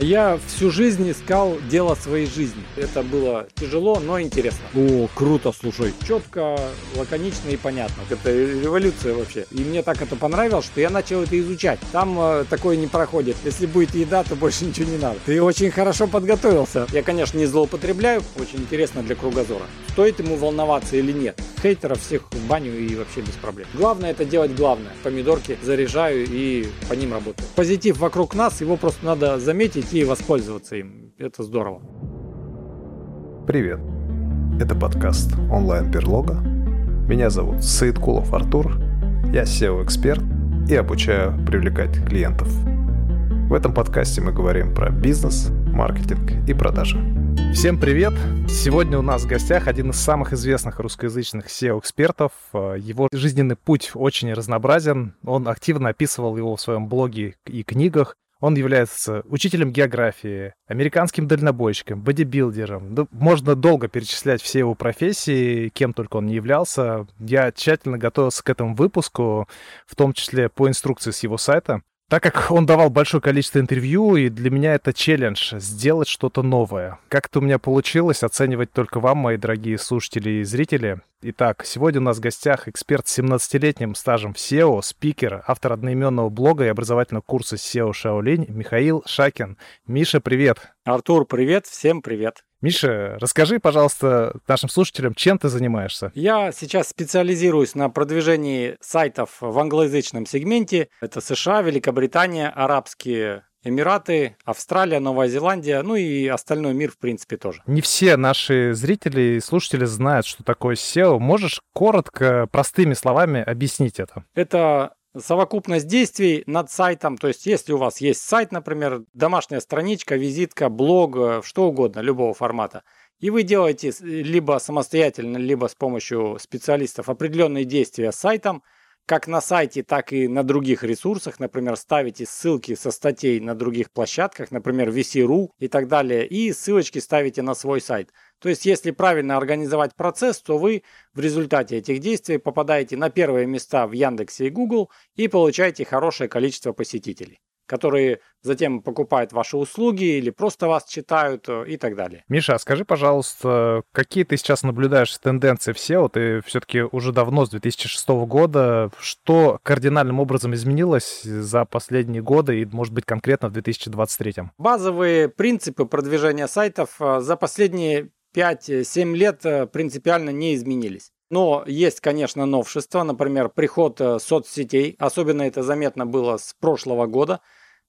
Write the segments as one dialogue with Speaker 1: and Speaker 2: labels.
Speaker 1: Я всю жизнь искал дело своей жизни. Это было тяжело, но интересно.
Speaker 2: О, круто, слушай.
Speaker 1: Четко, лаконично и понятно. Это революция вообще. И мне так это понравилось, что я начал это изучать. Там э, такое не проходит. Если будет еда, то больше ничего не надо. Ты очень хорошо подготовился. Я, конечно, не злоупотребляю. Очень интересно для кругозора. Стоит ему волноваться или нет. Хейтеров всех в баню и вообще без проблем. Главное это делать главное. Помидорки заряжаю и по ним работаю. Позитив вокруг нас, его просто надо заметить и воспользоваться им. Это здорово.
Speaker 3: Привет. Это подкаст онлайн-берлога. Меня зовут Саидкулов Артур. Я SEO-эксперт и обучаю привлекать клиентов. В этом подкасте мы говорим про бизнес, маркетинг и продажи.
Speaker 2: Всем привет! Сегодня у нас в гостях один из самых известных русскоязычных SEO-экспертов. Его жизненный путь очень разнообразен. Он активно описывал его в своем блоге и книгах. Он является учителем географии, американским дальнобойщиком, бодибилдером. Да, можно долго перечислять все его профессии, кем только он не являлся. Я тщательно готовился к этому выпуску, в том числе по инструкции с его сайта. Так как он давал большое количество интервью, и для меня это челлендж — сделать что-то новое. Как это у меня получилось, оценивать только вам, мои дорогие слушатели и зрители. Итак, сегодня у нас в гостях эксперт с 17-летним стажем в SEO, спикер, автор одноименного блога и образовательного курса SEO Шаолинь Михаил Шакин. Миша, привет!
Speaker 1: Артур, привет! Всем привет!
Speaker 2: Миша, расскажи, пожалуйста, нашим слушателям, чем ты занимаешься?
Speaker 1: Я сейчас специализируюсь на продвижении сайтов в англоязычном сегменте. Это США, Великобритания, Арабские Эмираты, Австралия, Новая Зеландия, ну и остальной мир, в принципе, тоже.
Speaker 2: Не все наши зрители и слушатели знают, что такое SEO. Можешь коротко, простыми словами объяснить это?
Speaker 1: Это совокупность действий над сайтом. То есть, если у вас есть сайт, например, домашняя страничка, визитка, блог, э, что угодно, любого формата, и вы делаете либо самостоятельно, либо с помощью специалистов определенные действия с сайтом, как на сайте, так и на других ресурсах, например, ставите ссылки со статей на других площадках, например, VC.ru и так далее, и ссылочки ставите на свой сайт – то есть, если правильно организовать процесс, то вы в результате этих действий попадаете на первые места в Яндексе и Google и получаете хорошее количество посетителей которые затем покупают ваши услуги или просто вас читают э, и так далее.
Speaker 2: Миша, а скажи, пожалуйста, какие ты сейчас наблюдаешь тенденции в SEO? Ты все-таки уже давно, с 2006 года. Что кардинальным образом изменилось за последние годы и, может быть, конкретно в 2023?
Speaker 1: Базовые принципы продвижения сайтов э, за последние 5-7 лет э, принципиально не изменились. Но есть, конечно, новшества, например, приход соцсетей, особенно это заметно было с прошлого года.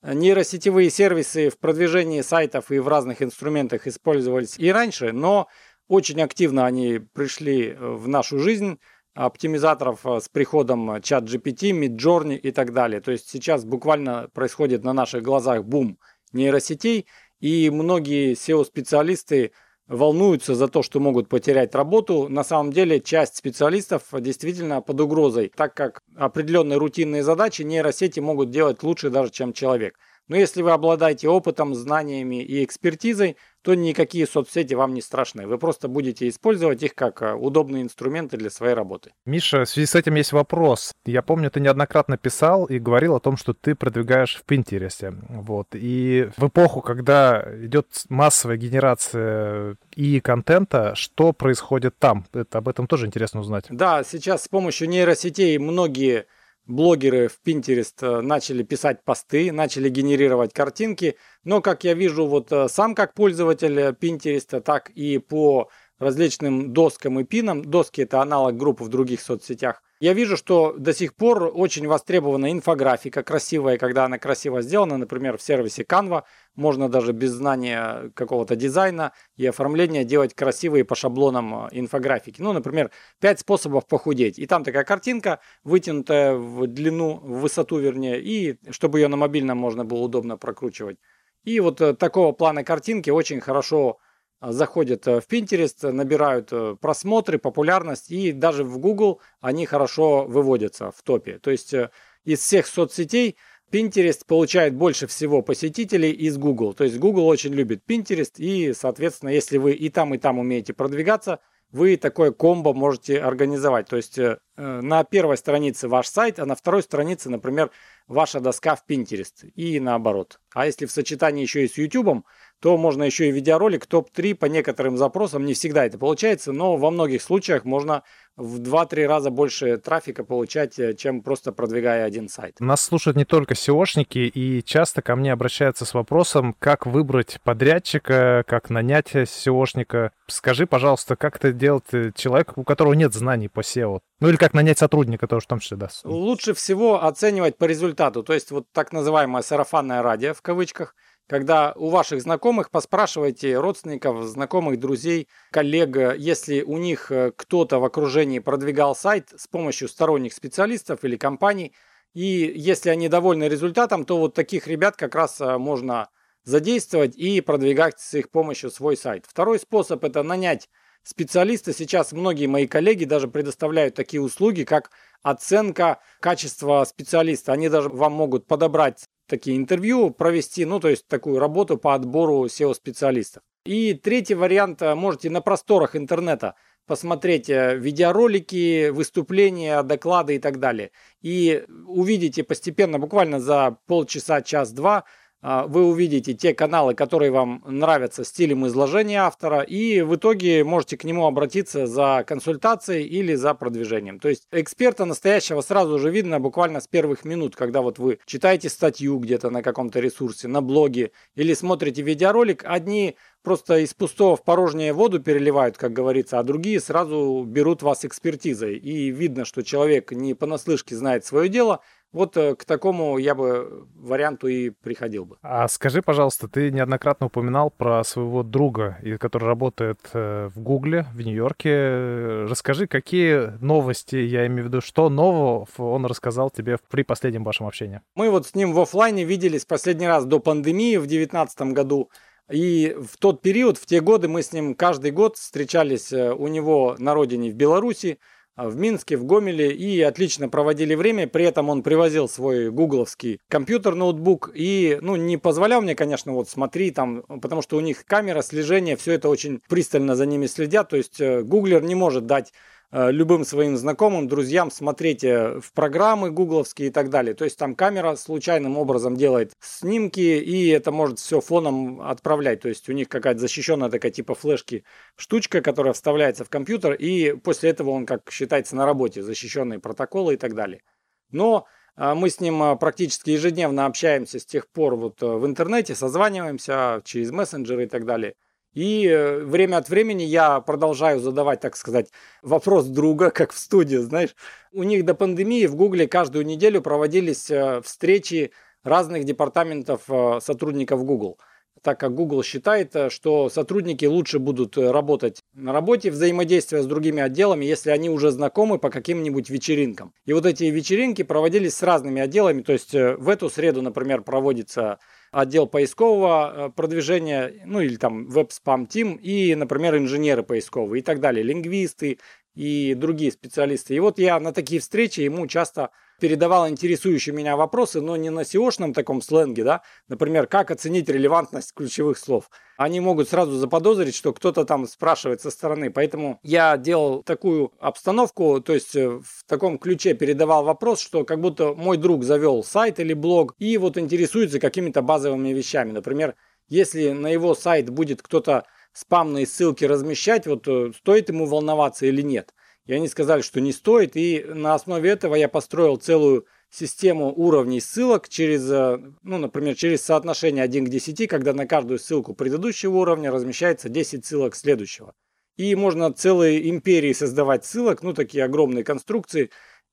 Speaker 1: Нейросетевые сервисы в продвижении сайтов и в разных инструментах использовались и раньше, но очень активно они пришли э, в нашу жизнь, оптимизаторов с приходом чат GPT, Midjourney и так далее. То есть сейчас буквально происходит на наших глазах бум нейросетей, и многие SEO-специалисты волнуются за то, что могут потерять работу. На самом деле часть специалистов действительно под угрозой, так как определенные рутинные задачи нейросети могут делать лучше даже, чем человек. Но если вы обладаете опытом, знаниями и экспертизой, то никакие соцсети вам не страшны. Вы просто будете использовать их как э, удобные инструменты для своей работы.
Speaker 2: Миша, в связи с этим есть вопрос. Я помню, ты неоднократно писал и говорил о том, что ты продвигаешь в Pinterest. Вот. И в эпоху, когда идет массовая генерация и контента, что происходит там? Это, об этом тоже интересно узнать.
Speaker 1: Да, сейчас с помощью нейросетей многие блогеры в Pinterest э, начали писать посты, начали генерировать картинки. Но, как я вижу, вот э, сам как пользователь э, Pinterest, так и по различным доскам и пинам, доски это аналог групп в других соцсетях, я вижу, что до сих пор очень востребована инфографика, красивая, когда она красиво сделана. Например, в сервисе Canva можно даже без знания какого-то дизайна и оформления делать красивые по шаблонам э, инфографики. Ну, например, 5 способов похудеть. И там такая картинка, вытянутая в длину, в высоту вернее, и чтобы ее на мобильном можно было удобно прокручивать. И вот э, такого плана картинки очень хорошо заходят э, в Pinterest, набирают э, просмотры, популярность, и даже в Google они хорошо выводятся в топе. То есть э, из всех соцсетей Pinterest получает больше всего посетителей из Google. То есть Google очень любит Pinterest, и, соответственно, если вы и там, и там умеете продвигаться, вы такое комбо можете организовать. То есть э, на первой странице ваш сайт, а на второй странице, например, ваша доска в Pinterest и наоборот. А если в сочетании еще и с YouTube, то можно еще и видеоролик топ-3 по некоторым запросам. Не всегда это получается, но во многих случаях можно в 2-3 раза больше трафика получать, э, чем просто продвигая один сайт.
Speaker 2: Нас слушают не только SEOшники, и часто ко мне обращаются с вопросом, как выбрать подрядчика, как нанять SEOшника. Скажи, пожалуйста, как это делать э, человек, у которого нет знаний по SEO? Ну или как нанять сотрудника тоже в том числе, да?
Speaker 1: Лучше всего оценивать по результату, то есть вот так называемое сарафанное радио в кавычках – когда у ваших знакомых поспрашивайте родственников, знакомых, друзей, коллег, если у них э, кто-то в окружении продвигал сайт с помощью сторонних специалистов или компаний, и если они довольны результатом, то вот таких ребят как раз э, можно задействовать и продвигать с их помощью свой сайт. Второй способ это нанять специалиста. Сейчас многие мои коллеги даже предоставляют такие услуги, как оценка качества специалиста. Они даже вам могут подобрать такие интервью провести, ну, то есть такую работу по отбору SEO-специалистов. И третий вариант, э, можете на просторах интернета посмотреть э, видеоролики, выступления, доклады и так далее. И увидите постепенно, буквально за полчаса, час-два, вы увидите те каналы, которые вам нравятся стилем изложения автора, и в итоге можете к нему обратиться за консультацией или за продвижением. То есть эксперта настоящего сразу же видно буквально с первых минут, когда вот вы читаете статью где-то на каком-то ресурсе, на блоге или смотрите видеоролик, одни просто из пустого в порожнее воду переливают, как говорится, а другие сразу берут вас экспертизой. И видно, что человек не понаслышке знает свое дело, вот э, к такому я бы варианту и приходил бы.
Speaker 2: А скажи, пожалуйста, ты неоднократно упоминал про своего друга, который работает э, в Гугле в Нью-Йорке. Расскажи, какие новости, я имею в виду, что нового он рассказал тебе при последнем вашем общении?
Speaker 1: Мы вот с ним в офлайне виделись последний раз до пандемии в 2019 году. И в тот период, в те годы мы с ним каждый год встречались э, у него на родине в Беларуси. А, в Минске, в Гомеле и отлично проводили время. При этом он привозил свой гугловский компьютер, ноутбук и, ну, не позволял мне, конечно, вот смотри там, потому что у них камера, слежение, все это очень пристально за ними следят. То есть э, гуглер не может дать любым своим знакомым, друзьям смотреть в программы гугловские и так далее. То есть там камера случайным образом делает снимки, и это может все фоном отправлять. То есть у них какая-то защищенная такая типа флешки штучка, которая вставляется в компьютер, и после этого он как считается на работе, защищенные протоколы и так далее. Но э, мы с ним э, практически ежедневно общаемся с тех пор вот в интернете, созваниваемся через мессенджеры и так далее. И э, время от времени я продолжаю задавать, так сказать, вопрос друга, как в студии, знаешь. У них до пандемии в Гугле каждую неделю проводились э, встречи разных департаментов э, сотрудников Google. Так как Google считает, что сотрудники лучше будут работать на работе, взаимодействия с другими отделами, если они уже знакомы по каким-нибудь вечеринкам. И вот эти вечеринки проводились с разными отделами. То есть в эту среду, например, проводится отдел поискового э, продвижения, ну или там веб-спам тим и, например, инженеры поисковые и так далее, лингвисты и другие специалисты. И вот я на такие встречи ему часто передавал интересующие меня вопросы, но не на seo таком сленге, да, например, как оценить релевантность ключевых слов. Они могут сразу заподозрить, что кто-то там спрашивает со стороны, поэтому я делал такую обстановку, то есть э, в таком ключе передавал вопрос, что как будто мой друг завел сайт или блог и вот интересуется какими-то базовыми вещами, например, если на его сайт будет кто-то спамные ссылки размещать, вот э, стоит ему волноваться или нет. И они сказали, что не стоит. И на основе этого я построил целую систему уровней ссылок через, э, ну, например, через соотношение 1 к 10, когда на каждую ссылку предыдущего уровня размещается 10 ссылок следующего. И можно целые империи создавать ссылок, ну, такие огромные конструкции,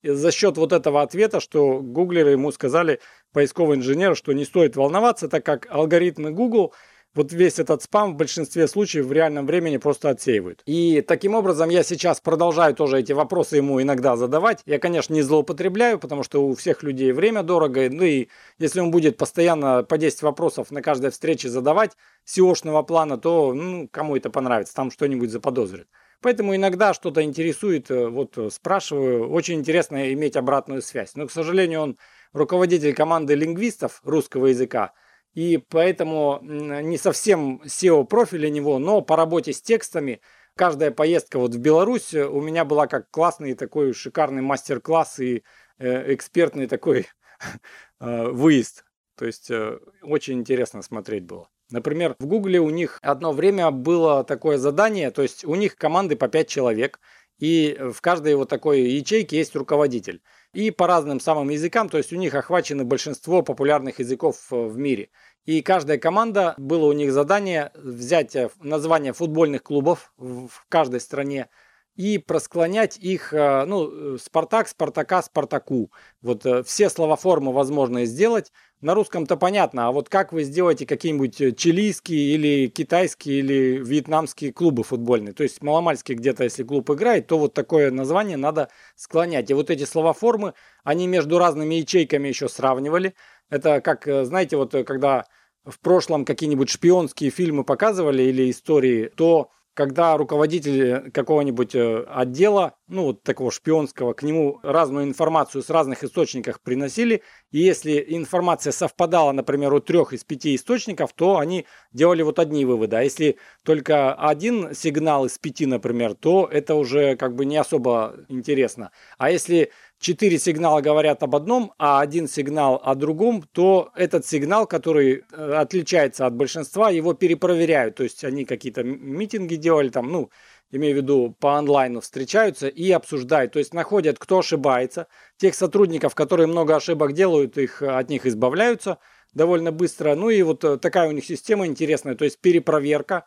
Speaker 1: за счет вот этого ответа, что гуглеры ему сказали, поисковый инженер, что не стоит волноваться, так как алгоритмы Google – вот весь этот спам в большинстве случаев в реальном времени просто отсеивают. И таким образом я сейчас продолжаю тоже эти вопросы ему иногда задавать. Я, конечно, не злоупотребляю, потому что у всех людей время дорого. Ну и если он будет постоянно по 10 вопросов на каждой встрече задавать seo плана, то ну, кому это понравится, там что-нибудь заподозрит. Поэтому иногда что-то интересует, э, вот спрашиваю. Очень интересно иметь обратную связь. Но, к сожалению, он руководитель команды лингвистов русского языка – и поэтому не совсем SEO профиль у него, но по работе с текстами каждая поездка вот в Беларусь у меня была как классный такой шикарный мастер-класс и э, экспертный такой э, выезд. То есть э, очень интересно смотреть было. Например, в Гугле у них одно время было такое задание, то есть у них команды по 5 человек, и в каждой вот такой ячейке есть руководитель. И по разным самым языкам, то есть у них охвачены большинство популярных языков э, в мире. И каждая команда, было у них задание взять э, название футбольных клубов в каждой стране, и просклонять их, э, ну, Спартак, Спартака, Спартаку. Вот все словоформы возможно сделать, на русском-то понятно, а вот как вы сделаете какие-нибудь э, чилийские или китайские или вьетнамские клубы футбольные? То есть маломальский где-то, если клуб играет, то вот такое название надо склонять. И вот эти словоформы, они между разными ячейками еще сравнивали. Это как, э, знаете, вот э, когда в прошлом какие-нибудь шпионские фильмы показывали или истории, то когда руководитель какого-нибудь э, отдела, ну вот такого шпионского, к нему разную информацию с разных источников приносили, и если информация совпадала, например, у трех из пяти источников, то они делали вот одни выводы, а если только один сигнал из пяти, например, то это уже как бы не особо интересно. А если четыре сигнала говорят об одном, а один сигнал о другом, то этот сигнал, который э, отличается от большинства, его перепроверяют. То есть они какие-то митинги делали там, ну, имею в виду по онлайну, встречаются и обсуждают. То есть находят, кто ошибается. Тех сотрудников, которые много ошибок делают, их, от них избавляются довольно быстро. Ну и вот э, такая у них система интересная, то есть перепроверка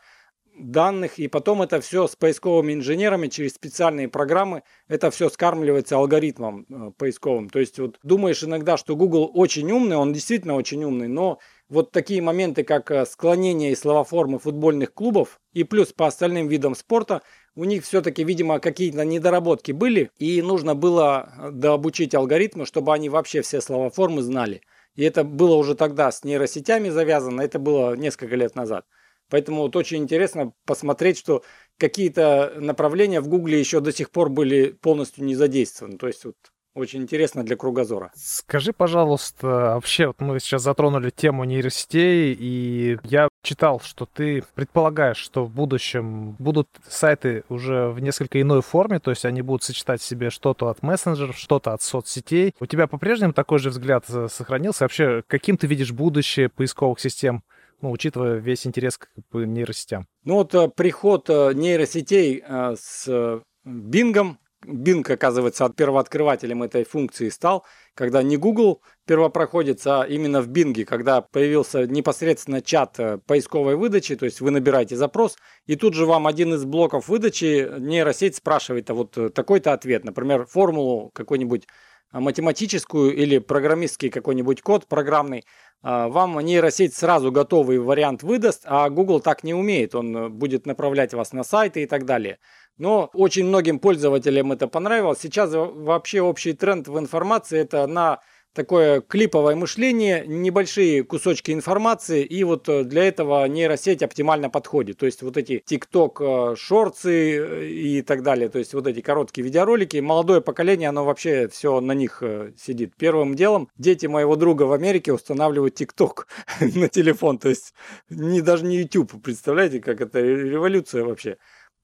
Speaker 1: данных, и потом это все с поисковыми инженерами через специальные программы, это все скармливается алгоритмом э, поисковым. То есть вот думаешь иногда, что Google очень умный, он действительно очень умный, но вот такие моменты, как э, склонение и словоформы футбольных клубов, и плюс по остальным видам спорта, у них все-таки, видимо, какие-то недоработки были, и нужно было э, дообучить алгоритмы, чтобы они вообще все словоформы знали. И это было уже тогда с нейросетями завязано, это было несколько лет назад. Поэтому вот очень интересно посмотреть, что какие-то направления в Гугле еще до сих пор были полностью не задействованы. То есть вот очень интересно для кругозора.
Speaker 2: Скажи, пожалуйста, вообще, вот мы сейчас затронули тему нейросетей, и я читал, что ты предполагаешь, что в будущем будут сайты уже в несколько иной форме, то есть они будут сочетать в себе что-то от мессенджеров, что-то от соцсетей. У тебя по-прежнему такой же взгляд э, сохранился? Вообще, каким ты видишь будущее поисковых систем ну, учитывая весь интерес к нейросетям?
Speaker 1: Ну вот э, приход э, нейросетей э, с Бингом, Bing, оказывается, от первооткрывателем этой функции стал, когда не Google первопроходец, а именно в Bing, когда появился непосредственно чат поисковой выдачи, то есть вы набираете запрос, и тут же вам один из блоков выдачи нейросеть спрашивает, а вот такой-то ответ, например, формулу какой-нибудь математическую или программистский какой-нибудь код программный, а, вам нейросеть сразу готовый вариант выдаст, а Google так не умеет. Он э, будет направлять вас на сайты и так далее. Но очень многим пользователям это понравилось. Сейчас вообще общий тренд в информации это на такое клиповое мышление, небольшие кусочки информации, и вот э, для этого нейросеть оптимально подходит. То есть вот эти TikTok шорцы э, и так далее, то есть вот эти короткие видеоролики, молодое поколение, оно вообще все на них э, сидит. Первым делом дети моего друга в Америке устанавливают TikTok на телефон, то есть не, даже не YouTube, представляете, как это революция вообще.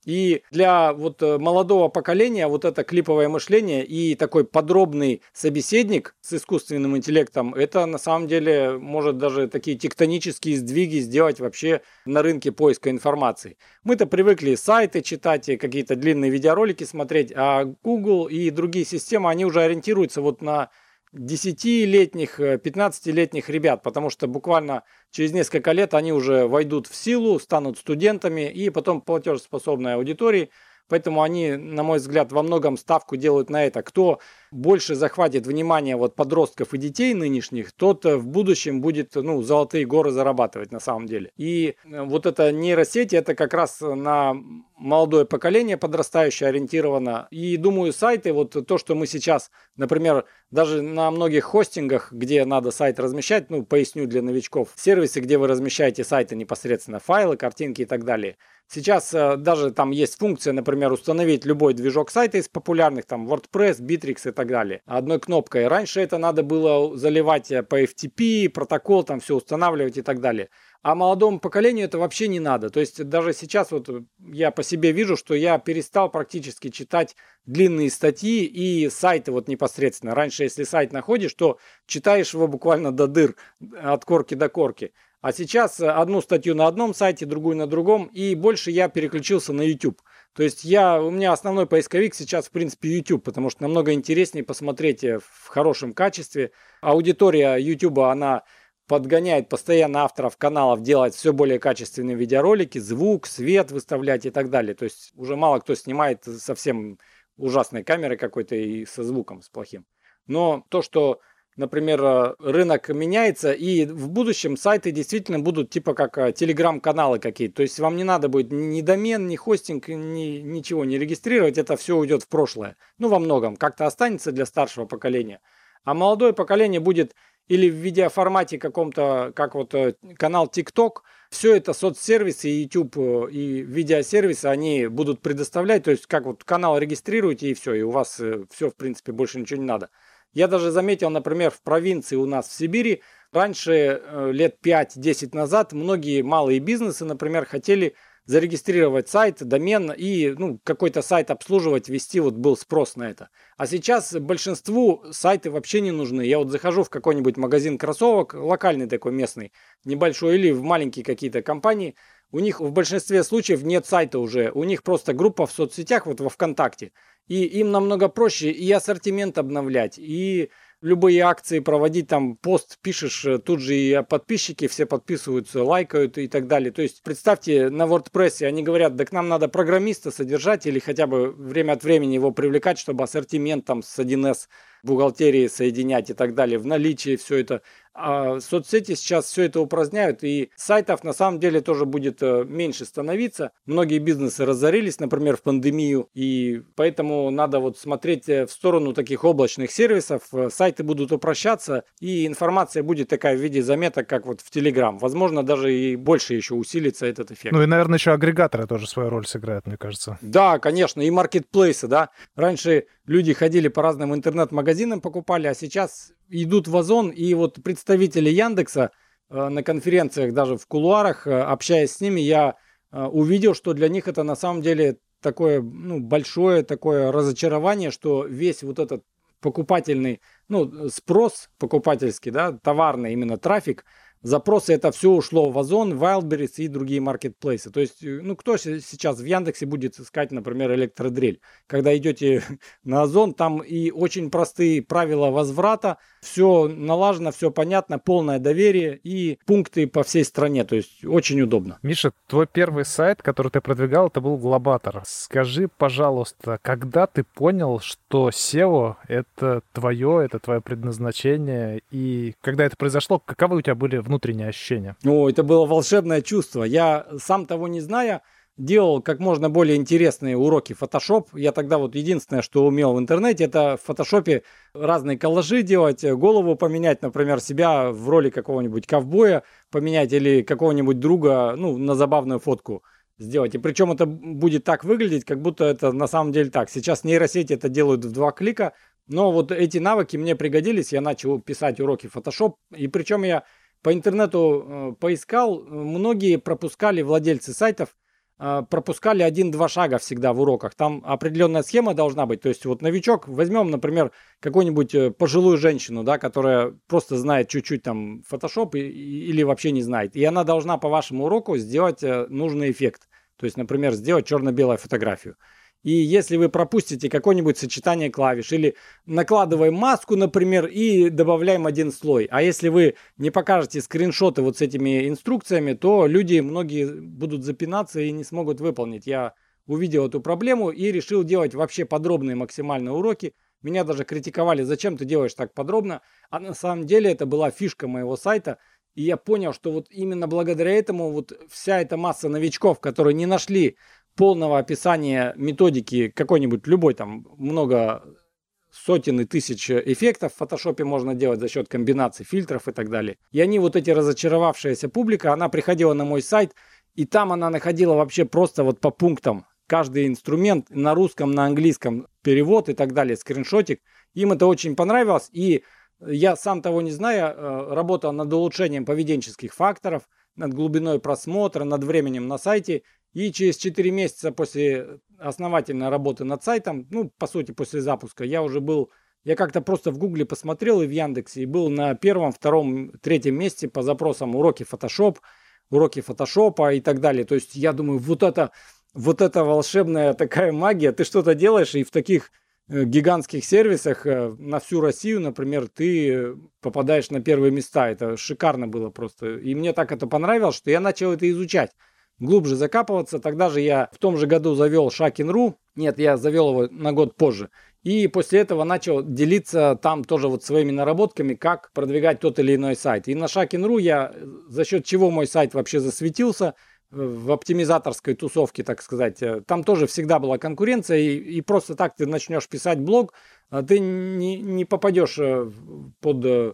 Speaker 1: И для вот э, молодого поколения вот это клиповое мышление и такой подробный собеседник с искусственным интеллектом, это на самом деле может даже такие тектонические сдвиги сделать вообще на рынке поиска информации. Мы-то привыкли сайты читать и какие-то длинные видеоролики смотреть, а Google и другие системы, они уже ориентируются вот на 10-летних, 15-летних э, ребят, потому что буквально через несколько лет они уже войдут в силу, станут студентами и потом платежеспособной аудиторией. Поэтому они, на мой взгляд, во многом ставку делают на это. Кто больше захватит внимание вот подростков и детей нынешних, тот э, в будущем будет ну, золотые горы зарабатывать на самом деле. И э, вот эта нейросеть, это как раз на молодое поколение подрастающее ориентировано. И думаю, сайты, вот то, что мы сейчас, например, даже на многих хостингах, где надо сайт размещать, ну, поясню для новичков, сервисы, где вы размещаете сайты непосредственно, файлы, картинки и так далее – Сейчас э, даже там есть функция, например, установить любой движок сайта из популярных, там WordPress, Bittrex и так далее, одной кнопкой. Раньше это надо было заливать э, по FTP, протокол, там все устанавливать и так далее. А молодому поколению это вообще не надо. То есть даже сейчас вот я по себе вижу, что я перестал практически читать длинные статьи и сайты вот непосредственно. Раньше, если сайт находишь, то читаешь его буквально до дыр, от корки до корки. А сейчас одну статью на одном сайте, другую на другом, и больше я переключился на YouTube. То есть я, у меня основной поисковик сейчас, в принципе, YouTube, потому что намного интереснее посмотреть в хорошем качестве. Аудитория YouTube, она подгоняет постоянно авторов каналов делать все более качественные видеоролики, звук, свет выставлять и так далее. То есть уже мало кто снимает совсем ужасной камерой какой-то и со звуком с плохим. Но то, что, например, рынок меняется, и в будущем сайты действительно будут типа как э, телеграм-каналы какие-то. То есть вам не надо будет ни домен, ни хостинг, ни, ничего не регистрировать, это все уйдет в прошлое. Ну, во многом. Как-то останется для старшего поколения. А молодое поколение будет или в видеоформате каком-то, как вот э, канал TikTok, все это соцсервисы, YouTube э, и видеосервисы, они будут предоставлять, то есть как вот канал регистрируете и все, и у вас э, все, в принципе, больше ничего не надо. Я даже заметил, например, в провинции у нас в Сибири, раньше, лет 5-10 назад, многие малые бизнесы, например, хотели зарегистрировать сайт, домен и ну, какой-то сайт обслуживать, вести, вот был спрос на это. А сейчас большинству сайты вообще не нужны. Я вот захожу в какой-нибудь магазин кроссовок, локальный такой местный, небольшой, или в маленькие какие-то компании, у них в большинстве случаев нет сайта уже, у них просто группа в соцсетях, вот во ВКонтакте. И им намного проще и ассортимент обновлять, и любые акции проводить, там пост пишешь, э, тут же и подписчики все подписываются, лайкают и так далее. То есть представьте, на WordPress они говорят, да к нам надо программиста содержать или хотя бы время от времени его привлекать, чтобы ассортимент там с 1С бухгалтерии соединять и так далее, в наличии все это. А соцсети сейчас все это упраздняют, и сайтов на самом деле тоже будет э, меньше становиться. Многие бизнесы разорились, например, в пандемию, и поэтому надо вот смотреть э, в сторону таких облачных сервисов. Э, сайты будут упрощаться, и информация будет такая в виде заметок, как вот в Telegram. Возможно, даже и больше еще усилится этот эффект.
Speaker 2: Ну и, наверное, еще агрегаторы тоже свою роль сыграют, мне кажется.
Speaker 1: Да, конечно, и маркетплейсы, да. Раньше люди ходили по разным интернет-магазинам, покупали, а сейчас идут в Озон, и вот представители Яндекса э, на конференциях, даже в кулуарах, э, общаясь с ними, я э, увидел, что для них это на самом деле такое ну, большое такое разочарование, что весь вот этот покупательный, ну, спрос покупательский, да, товарный именно трафик – запросы это все ушло в Озон, Wildberries и другие маркетплейсы. То есть, э, ну, кто сейчас в Яндексе будет искать, например, электродрель? Когда идете на Озон, там и очень простые правила возврата, все налажено, все понятно, полное доверие и пункты по всей стране. То есть, очень удобно.
Speaker 2: Миша, твой первый сайт, который ты продвигал, это был Глобатор. Скажи, пожалуйста, когда ты понял, что SEO — это твое, это твое предназначение, и когда это произошло, каковы у тебя были внутренние внутреннее ощущение?
Speaker 1: О, это было волшебное чувство. Я, сам того не зная, делал как можно более интересные уроки Photoshop. Я тогда вот единственное, что умел в интернете, это в Photoshop разные коллажи делать, голову поменять, например, себя в роли какого-нибудь ковбоя поменять или какого-нибудь друга, ну, на забавную фотку сделать. И причем это будет так выглядеть, как будто это на самом деле так. Сейчас нейросети это делают в два клика, но вот эти навыки мне пригодились, я начал писать уроки Photoshop, и причем я по интернету э, поискал, многие пропускали, владельцы сайтов, э, пропускали один-два шага всегда в уроках. Там определенная схема должна быть. То есть вот новичок, возьмем, например, какую-нибудь э, пожилую женщину, да, которая просто знает чуть-чуть там и, или вообще не знает. И она должна по вашему уроку сделать нужный эффект. То есть, например, сделать черно-белую фотографию. И если вы пропустите какое-нибудь сочетание клавиш или накладываем маску, например, и добавляем один слой. А если вы не покажете скриншоты вот с этими инструкциями, то люди, многие будут запинаться и не смогут выполнить. Я увидел эту проблему и решил делать вообще подробные максимальные уроки. Меня даже критиковали, зачем ты делаешь так подробно. А на самом деле это была фишка моего сайта. И я понял, что вот именно благодаря этому вот вся эта масса новичков, которые не нашли полного описания методики какой-нибудь любой там много сотен и тысяч эффектов в фотошопе можно делать за счет комбинаций фильтров и так далее. И они, вот эти разочаровавшаяся публика, она приходила на мой сайт, и там она находила вообще просто вот по пунктам каждый инструмент на русском, на английском перевод и так далее, скриншотик. Им это очень понравилось, и я сам того не зная, э, работал над улучшением поведенческих факторов, над глубиной просмотра, над временем на сайте, И через 4 месяца после основательной работы над сайтом, ну, по сути, после запуска, я уже был я как-то просто в Гугле посмотрел и в Яндексе, и был на первом, втором, третьем месте по запросам уроки Photoshop, уроки фотошопа и так далее. То есть я думаю, вот это, вот это волшебная такая магия. Ты что-то делаешь, и в таких э, гигантских сервисах э, на всю Россию, например, ты попадаешь на первые места. Это шикарно было просто. И мне так это понравилось, что я начал это изучать глубже закапываться. Тогда же я в том же году завел Шакин.ру. Нет, я завел его на год позже. И после этого начал делиться там тоже вот своими наработками, как продвигать тот или иной сайт. И на Шакин.ру я, за счет чего мой сайт вообще засветился, в оптимизаторской тусовке, так сказать, э, там тоже всегда была конкуренция, и, и просто так ты начнешь писать блог, а ты не, не попадешь э, под э,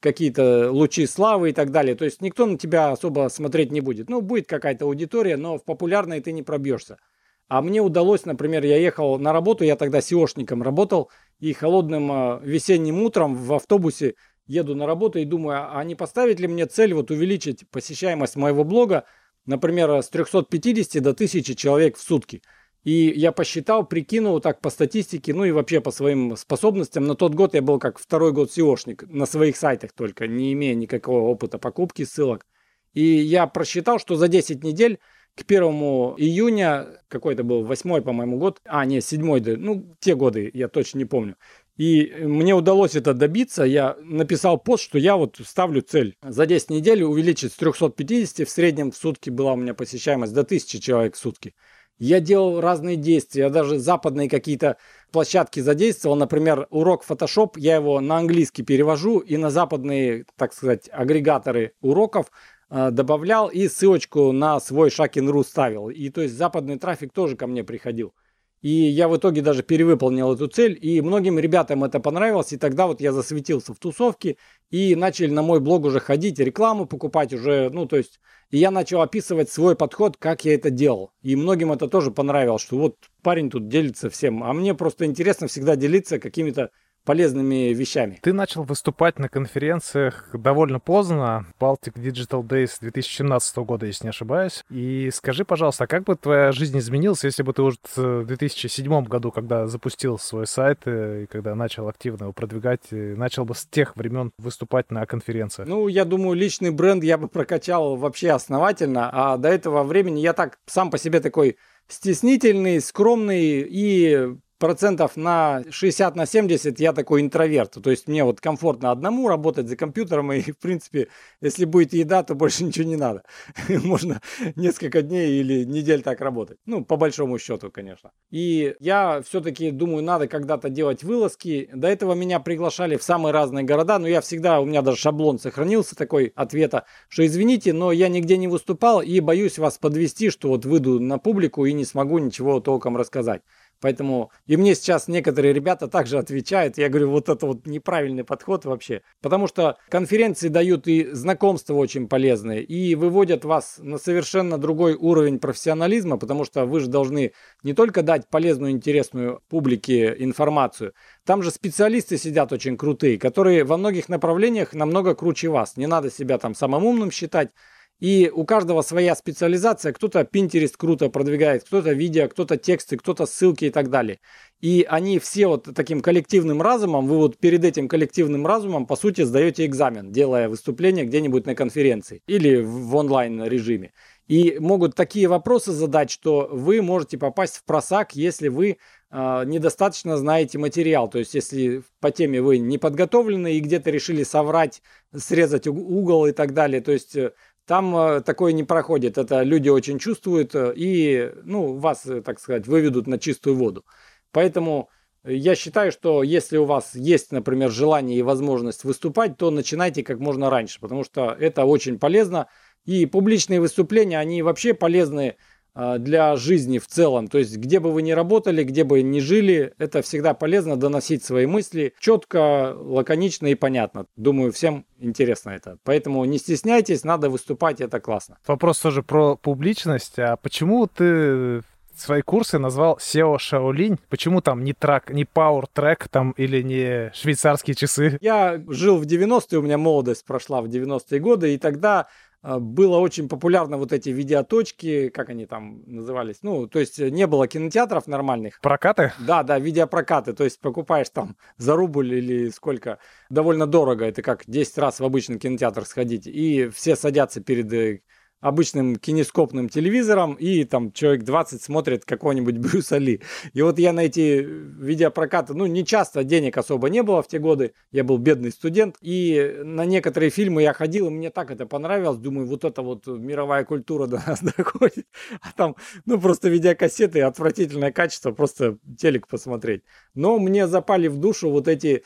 Speaker 1: какие-то лучи славы и так далее. То есть никто на тебя особо смотреть не будет. Ну, будет какая-то аудитория, но в популярной ты не пробьешься. А мне удалось, например, я ехал на работу, я тогда SEOшником работал, и холодным э, весенним утром в автобусе еду на работу и думаю, а не поставить ли мне цель вот увеличить посещаемость моего блога, например, с 350 до 1000 человек в сутки. И я посчитал, прикинул так по статистике, ну и вообще по своим способностям. На тот год я был как второй год SEOшник, на своих сайтах только, не имея никакого опыта покупки ссылок. И я просчитал, что за 10 недель к первому июня, какой это был, восьмой, по-моему, год, а, не, седьмой, ну, те годы, я точно не помню. И мне удалось это добиться. Я написал пост, что я вот ставлю цель за 10 недель увеличить с 350, в среднем в сутки была у меня посещаемость до 1000 человек в сутки. Я делал разные действия, я даже западные какие-то площадки задействовал. Например, урок Photoshop, я его на английский перевожу и на западные, так сказать, агрегаторы уроков Э, добавлял и ссылочку на свой Шакин.ру ставил. И то есть западный трафик тоже ко мне приходил. И я в итоге даже перевыполнил эту цель, и многим ребятам это понравилось, и тогда вот я засветился в тусовке, и начали на мой блог уже ходить, рекламу покупать уже, ну то есть, и я начал описывать свой подход, как я это делал. И многим это тоже понравилось, что вот парень тут делится всем, а мне просто интересно всегда делиться какими-то полезными вещами.
Speaker 2: Ты начал выступать на конференциях довольно поздно, Baltic Digital Days 2017 года, если не ошибаюсь. И скажи, пожалуйста, а как бы твоя жизнь изменилась, если бы ты уже в 2007 году, когда запустил свой сайт э, и когда начал активно его продвигать, э, начал бы с тех времен выступать на конференциях?
Speaker 1: Ну, я думаю, личный бренд я бы прокачал вообще основательно, а до этого времени я так сам по себе такой стеснительный, скромный и процентов на 60 на 70 я такой интроверт. То есть мне вот комфортно одному работать за компьютером. И, в принципе, если будет еда, то больше ничего не надо. Можно несколько дней или недель так работать. Ну, по большому счету, конечно. И я все-таки думаю, надо когда-то делать вылазки. До этого меня приглашали в самые разные города. Но я всегда, у меня даже шаблон сохранился такой ответа, что извините, но я нигде не выступал и боюсь вас подвести, что вот выйду на публику и не смогу ничего толком рассказать. Поэтому и мне сейчас некоторые ребята также отвечают. Я говорю, вот это вот неправильный подход вообще. Потому что конференции дают и знакомства очень полезные, и выводят вас на совершенно другой уровень профессионализма, потому что вы же должны не только дать полезную, интересную публике информацию. Там же специалисты сидят очень крутые, которые во многих направлениях намного круче вас. Не надо себя там самым умным считать. И у каждого своя специализация. Кто-то Pinterest круто продвигает, кто-то видео, кто-то тексты, кто-то ссылки и так далее. И они все вот таким коллективным разумом, вы вот перед этим коллективным разумом, по сути, сдаете экзамен, делая выступление где-нибудь на конференции или в онлайн режиме. И могут такие вопросы задать, что вы можете попасть в просак, если вы э, недостаточно знаете материал. То есть, если по теме вы не подготовлены и где-то решили соврать, срезать угол и так далее. То есть, э, там э, такое не проходит. Это люди очень чувствуют э, и, ну, вас, э, так сказать, выведут на чистую воду. Поэтому я считаю, что если у вас есть, например, желание и возможность выступать, то начинайте как можно раньше, потому что это очень полезно. И публичные выступления, они вообще полезны для жизни в целом. То есть, где бы вы ни работали, где бы ни жили, это всегда полезно доносить свои мысли четко, лаконично и понятно. Думаю, всем интересно это. Поэтому не стесняйтесь, надо выступать, это классно.
Speaker 2: Вопрос тоже про публичность. А почему ты свои курсы назвал SEO Shaolin. Почему там не трак, не Power Track там или не швейцарские часы?
Speaker 1: Я жил в 90-е, у меня молодость прошла в 90-е годы, и тогда а, было очень популярно вот эти видеоточки, как они там назывались, ну, то есть не было кинотеатров нормальных.
Speaker 2: Прокаты?
Speaker 1: Да, да, видеопрокаты, то есть покупаешь там за рубль или сколько, довольно дорого, это как 10 раз в обычный кинотеатр сходить, и все садятся перед э, обычным кинескопным телевизором, и там человек 20 смотрит какого-нибудь Брюса Ли. И вот я на эти видеопрокаты, ну, не часто денег особо не было в те годы, я был бедный студент, и на некоторые фильмы я ходил, и мне так это понравилось, думаю, вот это вот мировая культура до нас доходит, а там, ну, просто видеокассеты, отвратительное качество, просто телек посмотреть. Но мне запали в душу вот эти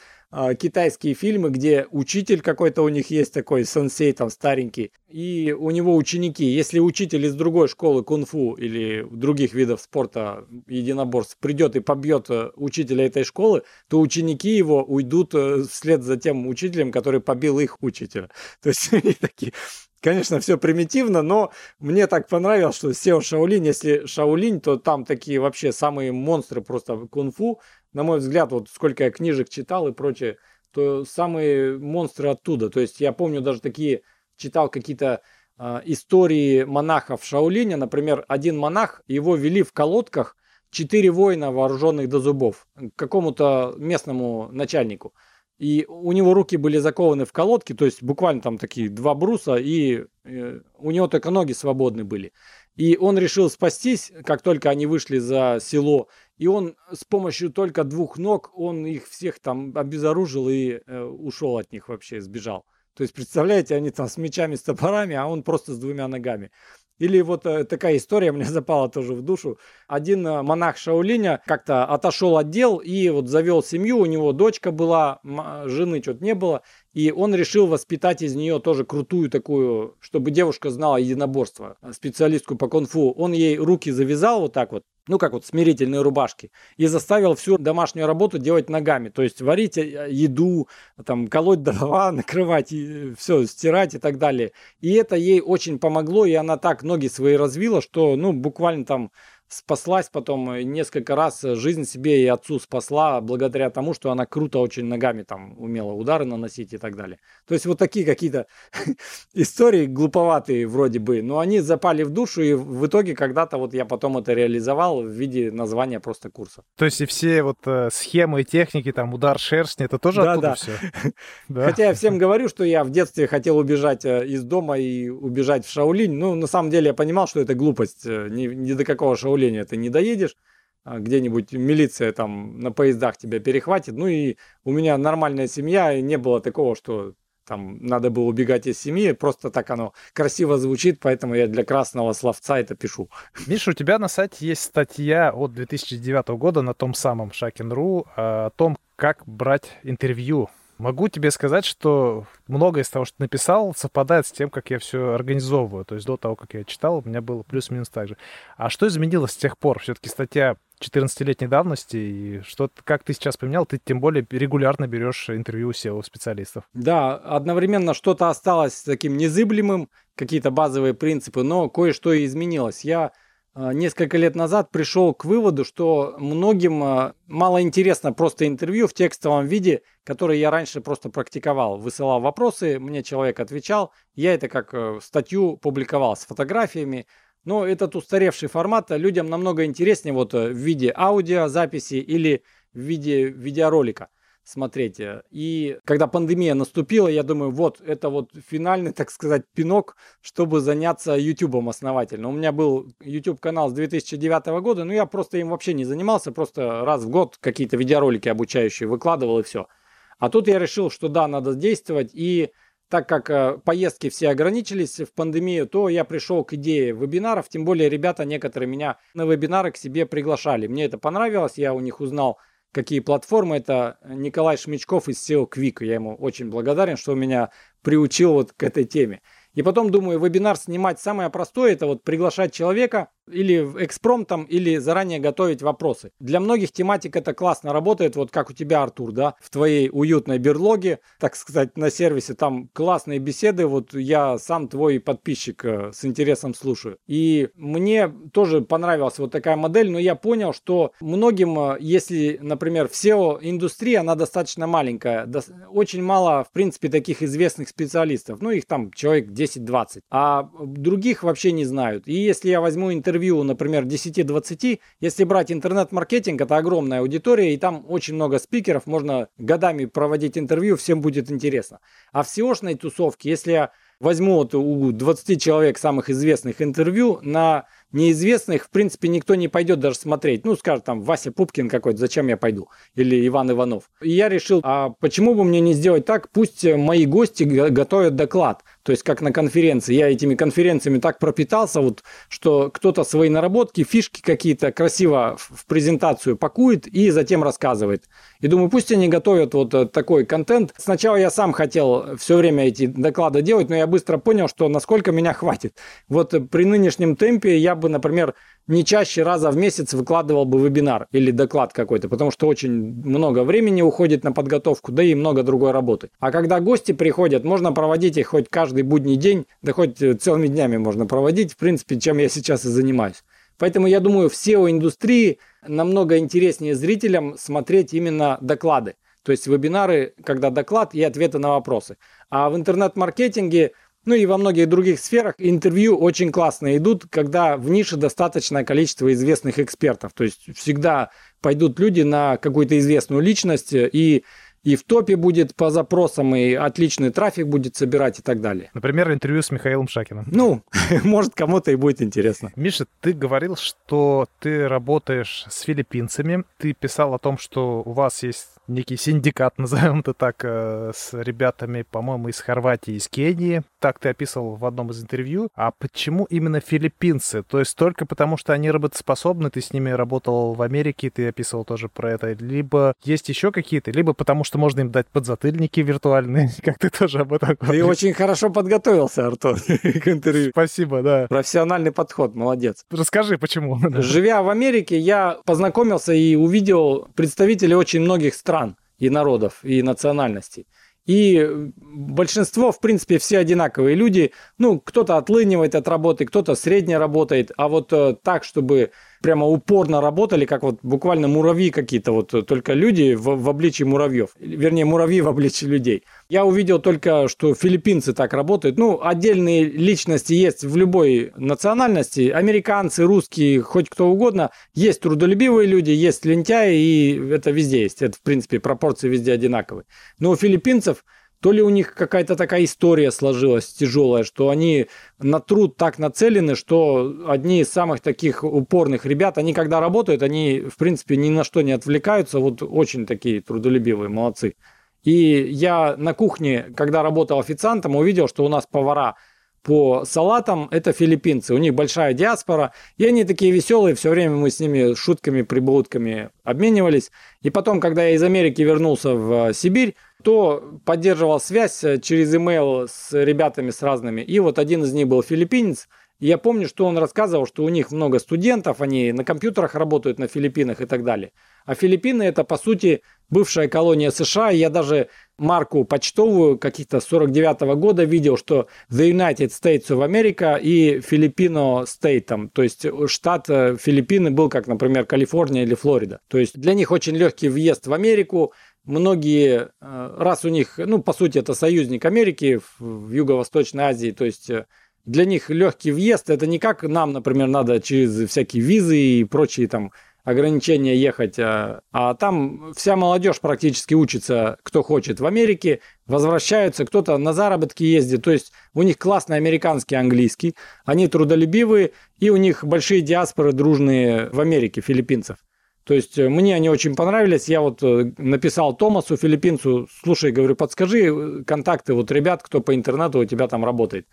Speaker 1: китайские фильмы, где учитель какой-то у них есть такой, сенсей там старенький, и у него ученики. Если учитель из другой школы кунг-фу или других видов спорта единоборств придет и побьет э, учителя этой школы, то ученики его уйдут э, вслед за тем учителем, который побил их учителя. То есть они такие, Конечно, все примитивно, но мне так понравилось, что Сео Шаолинь, если Шаолинь, то там такие вообще самые монстры просто кунг-фу. На мой взгляд, вот сколько я книжек читал и прочее, то самые монстры оттуда. То есть я помню даже такие, читал какие-то э, истории монахов Шаолиня. Например, один монах, его вели в колодках четыре воина, вооруженных до зубов, к какому-то местному начальнику. И у него руки были закованы в колодки, то есть буквально там такие два бруса, и э, у него только ноги свободны были. И он решил спастись, как только они вышли за село. И он с помощью только двух ног, он их всех там обезоружил и э, ушел от них вообще, сбежал. То есть, представляете, они там с мечами, с топорами, а он просто с двумя ногами. Или вот э, такая история мне запала тоже в душу. Один э, монах Шаолиня как-то отошел от дел и вот завел семью, у него дочка была, жены что-то не было, и он решил воспитать из нее тоже крутую такую, чтобы девушка знала единоборство, специалистку по конфу. Он ей руки завязал вот так вот, ну как вот смирительные рубашки, и заставил всю домашнюю работу делать ногами, то есть варить э, еду, там колоть дрова, накрывать, и все, стирать и так далее. И это ей очень помогло, и она так ноги свои развила, что ну буквально там спаслась потом э, несколько раз э, жизнь себе и отцу спасла благодаря тому, что она круто очень ногами там умела удары наносить и так далее. То есть вот такие какие-то истории глуповатые вроде бы, но они запали в душу и в итоге когда-то вот я потом это реализовал в виде названия просто курса.
Speaker 2: То есть и все вот э, схемы и техники, там удар шерстни, это тоже да, оттуда да. все?
Speaker 1: Да. Хотя я всем говорю, что я в детстве хотел убежать э, из дома и убежать в Шаолинь, ну на самом деле я понимал, что это глупость, ни, ни до какого Шаолиня управления ты не доедешь, а где-нибудь милиция там на поездах тебя перехватит. Ну и у меня нормальная семья, и не было такого, что там надо было убегать из семьи, просто так оно красиво звучит, поэтому я для красного словца это пишу.
Speaker 2: Миша, у тебя на сайте есть статья от 2009 года на том самом Шакин.ру о том, как брать интервью Могу тебе сказать, что многое из того, что написал, совпадает с тем, как я все организовываю. То есть до того, как я читал, у меня было плюс-минус так же. А что изменилось с тех пор? Все-таки статья 14-летней давности, и что как ты сейчас поменял, ты тем более регулярно берешь интервью у SEO-специалистов.
Speaker 1: Да, одновременно что-то осталось таким незыблемым, какие-то базовые принципы, но кое-что изменилось. Я несколько лет назад пришел к выводу, что многим а, мало интересно просто интервью в текстовом виде, которое я раньше просто практиковал. Высылал вопросы, мне человек отвечал, я это как э, статью публиковал с фотографиями. Но этот устаревший формат людям намного интереснее вот э, в виде аудиозаписи или в виде видеоролика смотреть. И когда пандемия наступила, я думаю, вот это вот финальный, так сказать, пинок, чтобы заняться YouTube основательно. У меня был YouTube канал с 2009 года, но я просто им вообще не занимался, просто раз в год какие-то видеоролики обучающие выкладывал и все. А тут я решил, что да, надо действовать и так как э, поездки все ограничились в пандемию, то я пришел к идее вебинаров, тем более ребята некоторые меня на вебинары к себе приглашали. Мне это понравилось, я у них узнал какие платформы. Это Николай Шмичков из SEO Quick. Я ему очень благодарен, что меня приучил вот к этой теме. И потом думаю, вебинар снимать самое простое, это вот приглашать человека, или экспромтом, или заранее готовить вопросы. Для многих тематик это классно работает, вот как у тебя, Артур, да, в твоей уютной берлоге, так сказать, на сервисе, там классные беседы, вот я сам твой подписчик э, с интересом слушаю. И мне тоже понравилась вот такая модель, но я понял, что многим, э, если, например, в SEO-индустрии, она достаточно маленькая, очень мало, в принципе, таких известных специалистов, ну их там человек 10-20, а других вообще не знают. И если я возьму интервью, например, 10-20, если брать интернет-маркетинг, это огромная аудитория, и там очень много спикеров, можно годами проводить интервью, всем будет интересно. А в SEO-шной тусовке, если я возьму вот у 20 человек самых известных интервью, на неизвестных, в принципе, никто не пойдет даже смотреть. Ну, скажет там, Вася Пупкин какой-то, зачем я пойду? Или Иван Иванов. И я решил, а почему бы мне не сделать так, пусть мои гости готовят доклад. То есть, как на конференции. Я этими конференциями так пропитался, вот, что кто-то свои наработки, фишки какие-то красиво в презентацию пакует и затем рассказывает. И думаю, пусть они готовят вот э, такой контент. Сначала я сам хотел все время эти доклады делать, но я быстро понял, что насколько меня хватит. Вот при нынешнем темпе я бы, например, не чаще раза в месяц выкладывал бы вебинар или доклад какой-то, потому что очень много времени уходит на подготовку, да и много другой работы. А когда гости приходят, можно проводить их хоть каждый будний день, да хоть э, целыми днями можно проводить, в принципе, чем я сейчас и занимаюсь. Поэтому я думаю, в SEO-индустрии намного интереснее зрителям смотреть именно доклады. То есть вебинары, когда доклад и ответы на вопросы. А в интернет-маркетинге ну и во многих других сферах интервью очень классно идут, когда в нише достаточное количество известных экспертов. То есть всегда пойдут люди на какую-то известную личность и и в топе будет по запросам, и отличный трафик будет собирать и так далее.
Speaker 2: Например, интервью с Михаилом Шакиным.
Speaker 1: Ну, может, кому-то и будет интересно.
Speaker 2: Миша, ты говорил, что ты работаешь с филиппинцами. Ты писал о том, что у вас есть некий синдикат, назовем это так, э, с ребятами, по-моему, из Хорватии, из Кении. Так ты описывал в одном из интервью. А почему именно филиппинцы? То есть только потому, что они работоспособны, ты с ними работал в Америке, ты описывал тоже про это. Либо есть еще какие-то, либо потому, что можно им дать подзатыльники виртуальные, как ты тоже об этом
Speaker 1: говорил. Ты очень хорошо подготовился, Артур, к интервью.
Speaker 2: Спасибо, да.
Speaker 1: Профессиональный подход, молодец.
Speaker 2: Расскажи, почему.
Speaker 1: Живя в Америке, я познакомился и увидел представителей очень многих стран стран и народов, и национальностей. И большинство, в принципе, все одинаковые люди. Ну, кто-то отлынивает от работы, кто-то средне работает. А вот э, так, чтобы прямо упорно работали, как вот буквально муравьи какие-то, вот только люди в, в обличии муравьев, вернее, муравьи в обличии людей. Я увидел только, что филиппинцы так работают. Ну, отдельные личности есть в любой национальности, американцы, русские, хоть кто угодно. Есть трудолюбивые люди, есть лентяи, и это везде есть. Это, в принципе, пропорции везде одинаковые. Но у филиппинцев то ли у них какая-то такая история сложилась тяжелая, что они на труд так нацелены, что одни из самых таких упорных ребят, они когда работают, они, в принципе, ни на что не отвлекаются, вот очень такие трудолюбивые, молодцы. И я на кухне, когда работал официантом, увидел, что у нас повара по салатам это филиппинцы. У них большая диаспора, и они такие веселые, все время мы с ними шутками, прибаутками обменивались. И потом, когда я из Америки вернулся в э, Сибирь, то поддерживал связь э, через email с ребятами с разными. И вот один из них был филиппинец, я помню, что он рассказывал, что у них много студентов, они на компьютерах работают на Филиппинах и так далее. А Филиппины это, по сути, бывшая колония США. Я даже марку почтовую каких-то 49 -го года видел, что The United States of America и Filipino State, там, то есть штат э, Филиппины был как, например, Калифорния или Флорида. То есть для них очень легкий въезд в Америку, многие, э, раз у них, ну, по сути, это союзник Америки в Юго-Восточной Азии, то есть э, для них легкий въезд, это не как нам, например, надо через всякие визы и прочие там ограничения ехать, а, а там вся молодежь практически учится, кто хочет в Америке, возвращаются, кто-то на заработки ездит, то есть у них классный американский английский, они трудолюбивые, и у них большие диаспоры дружные в Америке, филиппинцев. То есть э, мне они очень понравились. Я вот э, написал Томасу, филиппинцу, слушай, говорю, подскажи э, контакты вот ребят, кто по интернету у тебя там работает.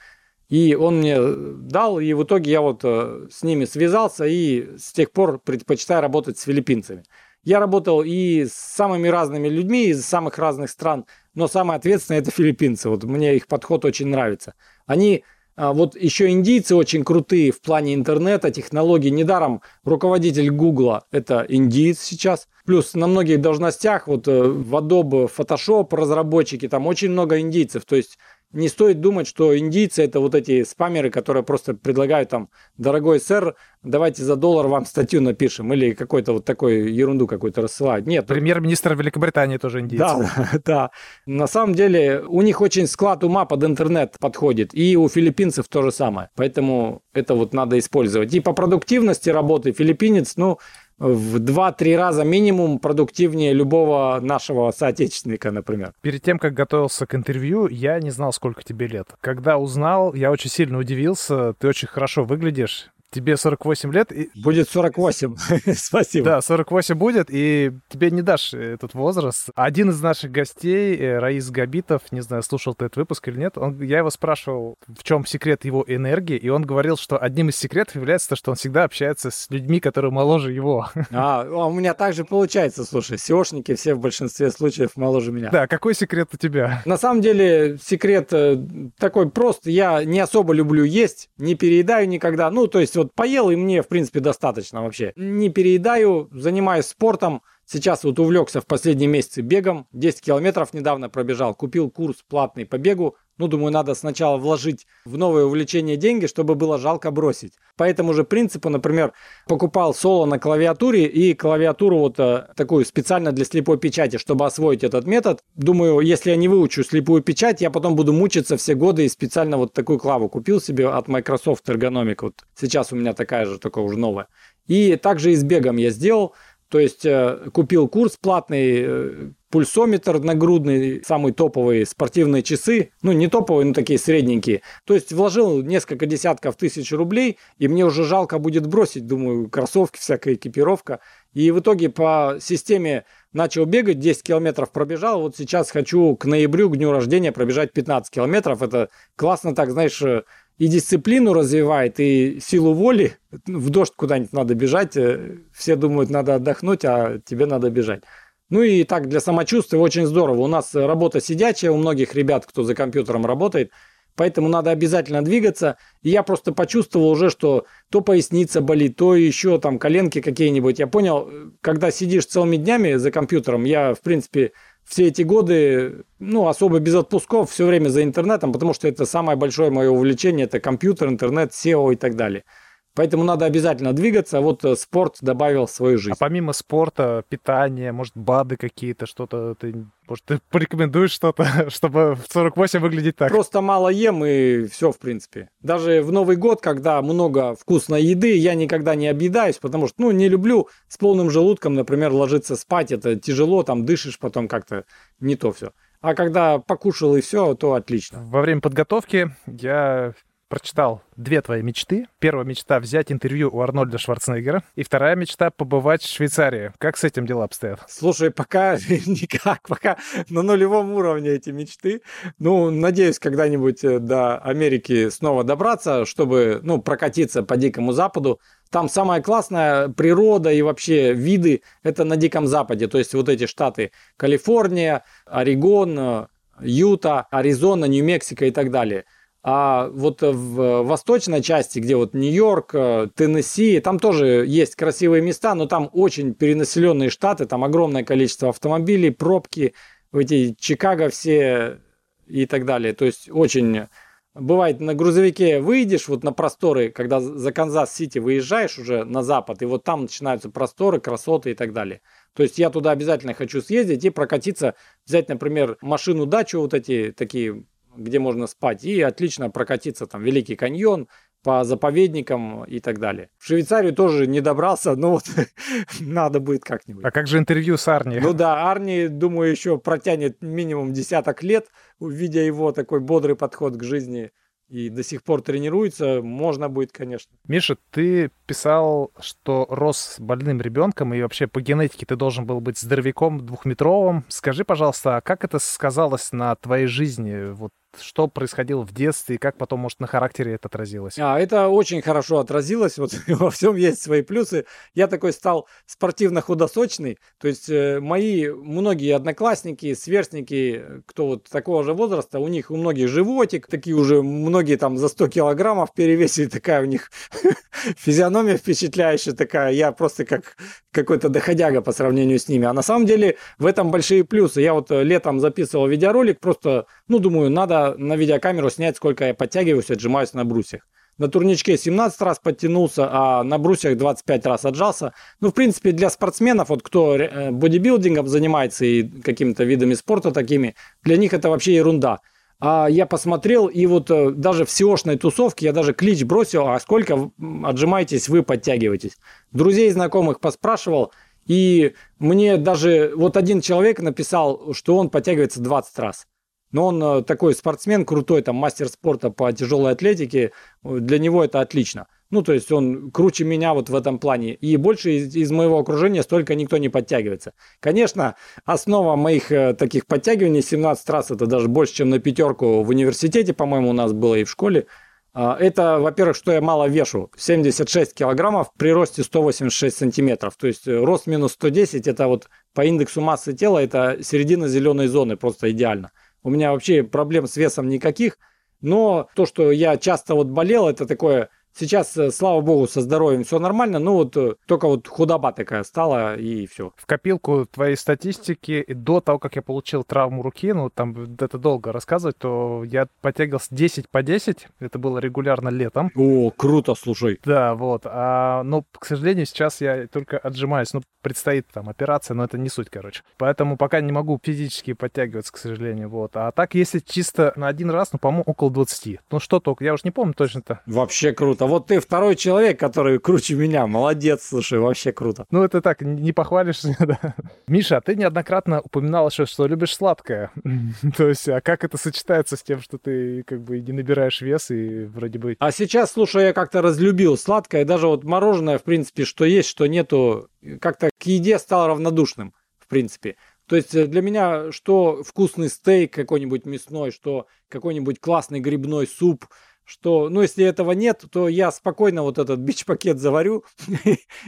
Speaker 1: И он мне дал, и в итоге я вот э, с ними связался, и с тех пор предпочитаю работать с филиппинцами. Я работал и с самыми разными людьми из самых разных стран, но самое ответственное это филиппинцы. Вот мне их подход очень нравится. Они А вот еще индийцы очень крутые в плане интернета, технологий. Недаром руководитель Гугла – это индиец сейчас. Плюс на многих должностях, вот э, в Adobe Photoshop разработчики, там очень много индийцев. То есть не стоит думать, что индийцы это вот эти спамеры, которые просто предлагают там, дорогой сэр, давайте за доллар вам статью напишем, или какой-то вот такой ерунду какую-то рассылают. Нет.
Speaker 2: Премьер-министр Великобритании тоже индийцы.
Speaker 1: Да, да. На самом деле у них очень склад ума под интернет подходит, и у филиппинцев то же самое. Поэтому это вот надо использовать. И по продуктивности работы филиппинец, ну, в 2-3 раза минимум продуктивнее любого нашего соотечественника, например.
Speaker 2: Перед тем, как готовился к интервью, я не знал, сколько тебе лет. Когда узнал, я очень сильно удивился. Ты очень хорошо выглядишь. Тебе 48 лет. И...
Speaker 1: Будет 48. Спасибо.
Speaker 2: Да, 48 будет, и тебе не дашь этот возраст. Один из наших гостей, э, Раис Габитов, не знаю, слушал ты этот выпуск или нет, он, я его спрашивал, в чем секрет его энергии, и он говорил, что одним из секретов является то, что он всегда общается с людьми, которые моложе его.
Speaker 1: А, а у меня также получается, слушай, SEOшники все в большинстве случаев моложе меня.
Speaker 2: Да, какой секрет у тебя?
Speaker 1: На самом деле секрет э, такой прост. Я не особо люблю есть, не переедаю никогда. Ну, то есть вот поел, и мне, в принципе, достаточно вообще. Не переедаю, занимаюсь спортом. Сейчас вот увлекся в последние месяцы бегом. 10 километров недавно пробежал. Купил курс платный по бегу. Ну, думаю, надо сначала вложить в новое увлечение деньги, чтобы было жалко бросить. По этому же принципу, например, покупал соло на клавиатуре и клавиатуру вот э, такую специально для слепой печати, чтобы освоить этот метод. Думаю, если я не выучу слепую печать, я потом буду мучиться все годы и специально вот такую клаву купил себе от Microsoft Ergonomic. Вот сейчас у меня такая же, только уже новая. И также и с бегом я сделал. То есть э, купил курс платный, э, пульсометр нагрудный, самый топовый, спортивные часы, ну не топовые, но такие средненькие. То есть вложил несколько десятков тысяч рублей, и мне уже жалко будет бросить, думаю, кроссовки, всякая экипировка. И в итоге по системе начал бегать, 10 километров пробежал, вот сейчас хочу к ноябрю, к дню рождения пробежать 15 километров. Это классно так, знаешь, и дисциплину развивает, и силу воли. В дождь куда-нибудь надо бежать. Э, все думают, надо отдохнуть, а тебе надо бежать. Ну и так для самочувствия очень здорово. У нас работа сидячая, у многих ребят, кто за компьютером работает, поэтому надо обязательно двигаться. И я просто почувствовал уже, что то поясница болит, то еще там коленки какие-нибудь. Я понял, когда сидишь целыми днями за компьютером, я, в принципе, все эти годы, ну, особо без отпусков, все время за интернетом, потому что это самое большое мое увлечение, это компьютер, интернет, SEO и так далее. Поэтому надо обязательно двигаться. Вот э, спорт добавил в свою жизнь.
Speaker 2: А помимо спорта, питания, может, БАДы какие-то, что-то ты, может, ты порекомендуешь что-то, чтобы в 48 выглядеть так?
Speaker 1: Просто мало ем и все, в принципе. Даже в Новый год, когда много вкусной еды, я никогда не объедаюсь, потому что, ну, не люблю с полным желудком, например, ложиться спать. Это тяжело, там дышишь потом как-то не то все. А когда покушал и все, то отлично.
Speaker 2: Во время подготовки я прочитал две твои мечты. Первая мечта — взять интервью у Арнольда Шварценеггера. И вторая мечта — побывать в Швейцарии. Как с этим дела обстоят?
Speaker 1: Слушай, пока никак, пока на нулевом уровне эти мечты. Ну, надеюсь, когда-нибудь э, до Америки снова добраться, чтобы, ну, прокатиться по Дикому Западу. Там самая классная природа и вообще виды — это на Диком Западе. То есть вот эти штаты Калифорния, Орегон, э, Юта, Аризона, Нью-Мексико и так далее – а вот в восточной части, где вот Нью-Йорк, э, Теннесси, там тоже есть красивые места, но там очень перенаселенные штаты, там огромное количество автомобилей, пробки, эти Чикаго все и так далее. То есть очень бывает на грузовике выйдешь вот на просторы, когда за Канзас-Сити выезжаешь уже на запад, и вот там начинаются просторы, красоты и так далее. То есть я туда обязательно хочу съездить и прокатиться, взять, например, машину-дачу, вот эти такие где можно спать, и отлично прокатиться там Великий каньон, по заповедникам и так далее. В Швейцарию тоже не добрался, но вот надо будет как-нибудь.
Speaker 2: А как же интервью с Арни?
Speaker 1: Ну да, Арни, думаю, еще протянет минимум десяток лет, увидя его такой бодрый подход к жизни и до сих пор тренируется, можно будет, конечно.
Speaker 2: Миша, ты писал, что рос с больным ребенком, и вообще по генетике ты должен был быть здоровяком двухметровым. Скажи, пожалуйста, а как это сказалось на твоей жизни? Вот что происходило в детстве и как потом, может, на характере это отразилось?
Speaker 1: А, это очень хорошо отразилось. Вот во всем есть свои плюсы. Я такой стал спортивно-худосочный. То есть э, мои многие одноклассники, сверстники, кто вот такого же возраста, у них у многих животик, такие уже многие там за 100 килограммов перевесили, такая у них физиономия впечатляющая такая. Я просто как какой-то доходяга по сравнению с ними. А на самом деле в этом большие плюсы. Я вот э, летом записывал видеоролик, просто, ну, думаю, надо на видеокамеру снять, сколько я подтягиваюсь, отжимаюсь на брусьях. На турничке 17 раз подтянулся, а на брусьях 25 раз отжался. Ну, в принципе, для спортсменов, вот кто э, бодибилдингом занимается и какими-то видами спорта такими, для них это вообще ерунда. А я посмотрел, и вот э, даже в SEOшной тусовке я даже клич бросил, а сколько отжимаетесь вы, подтягиваетесь. Друзей и знакомых поспрашивал, и мне даже вот один человек написал, что он подтягивается 20 раз. Но он э, такой спортсмен крутой, там мастер спорта по тяжелой атлетике, для него это отлично. Ну, то есть он круче меня вот в этом плане. И больше из, из моего окружения столько никто не подтягивается. Конечно, основа моих э, таких подтягиваний 17 раз, это даже больше, чем на пятерку в университете, по-моему, у нас было и в школе. А, это, во-первых, что я мало вешу. 76 килограммов при росте 186 сантиметров. То есть э, рост минус 110, это вот по индексу массы тела, это середина зеленой зоны, просто идеально. У меня вообще проблем с весом никаких. Но то, что я часто вот болел, это такое Сейчас, э, слава богу, со здоровьем все нормально, ну вот э, только вот худоба такая стала и все.
Speaker 2: В копилку твоей статистики до того, как я получил травму руки, ну там это долго рассказывать, то я подтягивался 10 по 10, это было регулярно летом.
Speaker 1: О, круто, слушай.
Speaker 2: Да, вот. А, но, к сожалению, сейчас я только отжимаюсь. Ну, предстоит там операция, но это не суть, короче. Поэтому пока не могу физически подтягиваться, к сожалению, вот. А так, если чисто на один раз, ну, по-моему, около 20. Ну, что только, я уже не помню точно-то.
Speaker 1: Вообще круто круто. Вот ты второй человек, который круче меня. Молодец, слушай, вообще круто.
Speaker 2: Ну, это так, не похвалишься, да. Миша, а ты неоднократно упоминал еще, что любишь сладкое. То есть, а как это сочетается с тем, что ты как бы не набираешь вес и вроде бы...
Speaker 1: А сейчас, слушай, я как-то разлюбил сладкое. Даже вот мороженое, в принципе, что есть, что нету, как-то к еде стал равнодушным, в принципе. То есть э, для меня что вкусный стейк какой-нибудь мясной, что какой-нибудь классный грибной суп – что, ну, если этого нет, то я спокойно вот этот бич-пакет заварю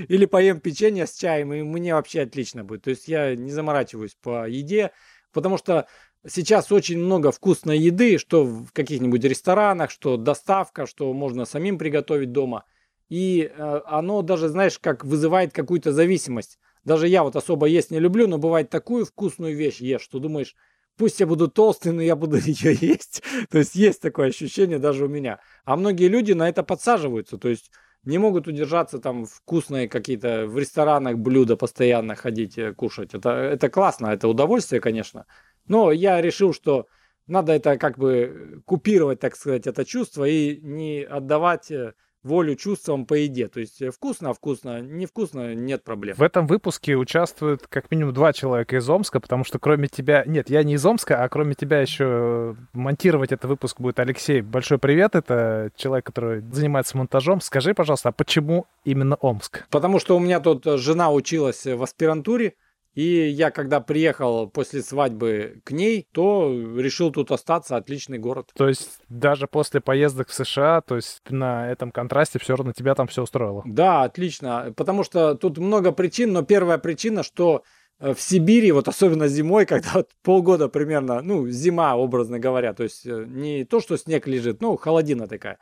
Speaker 1: или поем печенье с чаем, и мне вообще отлично будет. То есть я не заморачиваюсь по еде, потому что сейчас очень много вкусной еды, что в каких-нибудь ресторанах, что доставка, что можно самим приготовить дома. И э, оно даже, знаешь, как вызывает какую-то зависимость. Даже я вот особо есть не люблю, но бывает такую вкусную вещь ешь, что думаешь, пусть я буду толстый, но я буду ее есть. то есть есть такое ощущение даже у меня. А многие люди на это подсаживаются, то есть не могут удержаться там вкусные какие-то в ресторанах блюда постоянно ходить э, кушать. Это, это классно, это удовольствие, конечно. Но я решил, что надо это как бы купировать, так сказать, это чувство и не отдавать э, волю чувствам по еде. То есть э, вкусно, вкусно, невкусно, нет проблем.
Speaker 2: В этом выпуске участвуют как минимум два человека из Омска, потому что кроме тебя... Нет, я не из Омска, а кроме тебя еще монтировать этот выпуск будет Алексей. Большой привет, это человек, который занимается монтажом. Скажи, пожалуйста, а почему именно Омск?
Speaker 1: Потому что у меня тут жена училась в аспирантуре, и я, когда приехал после свадьбы к ней, то решил тут остаться. Отличный город.
Speaker 2: То есть даже после поездок в США, то есть на этом контрасте все равно тебя там все устроило?
Speaker 1: Да, отлично. Потому что тут много причин, но первая причина, что э, в Сибири, вот особенно зимой, когда вот полгода примерно, ну, зима, образно говоря, то есть э, не то, что снег лежит, ну, холодина такая,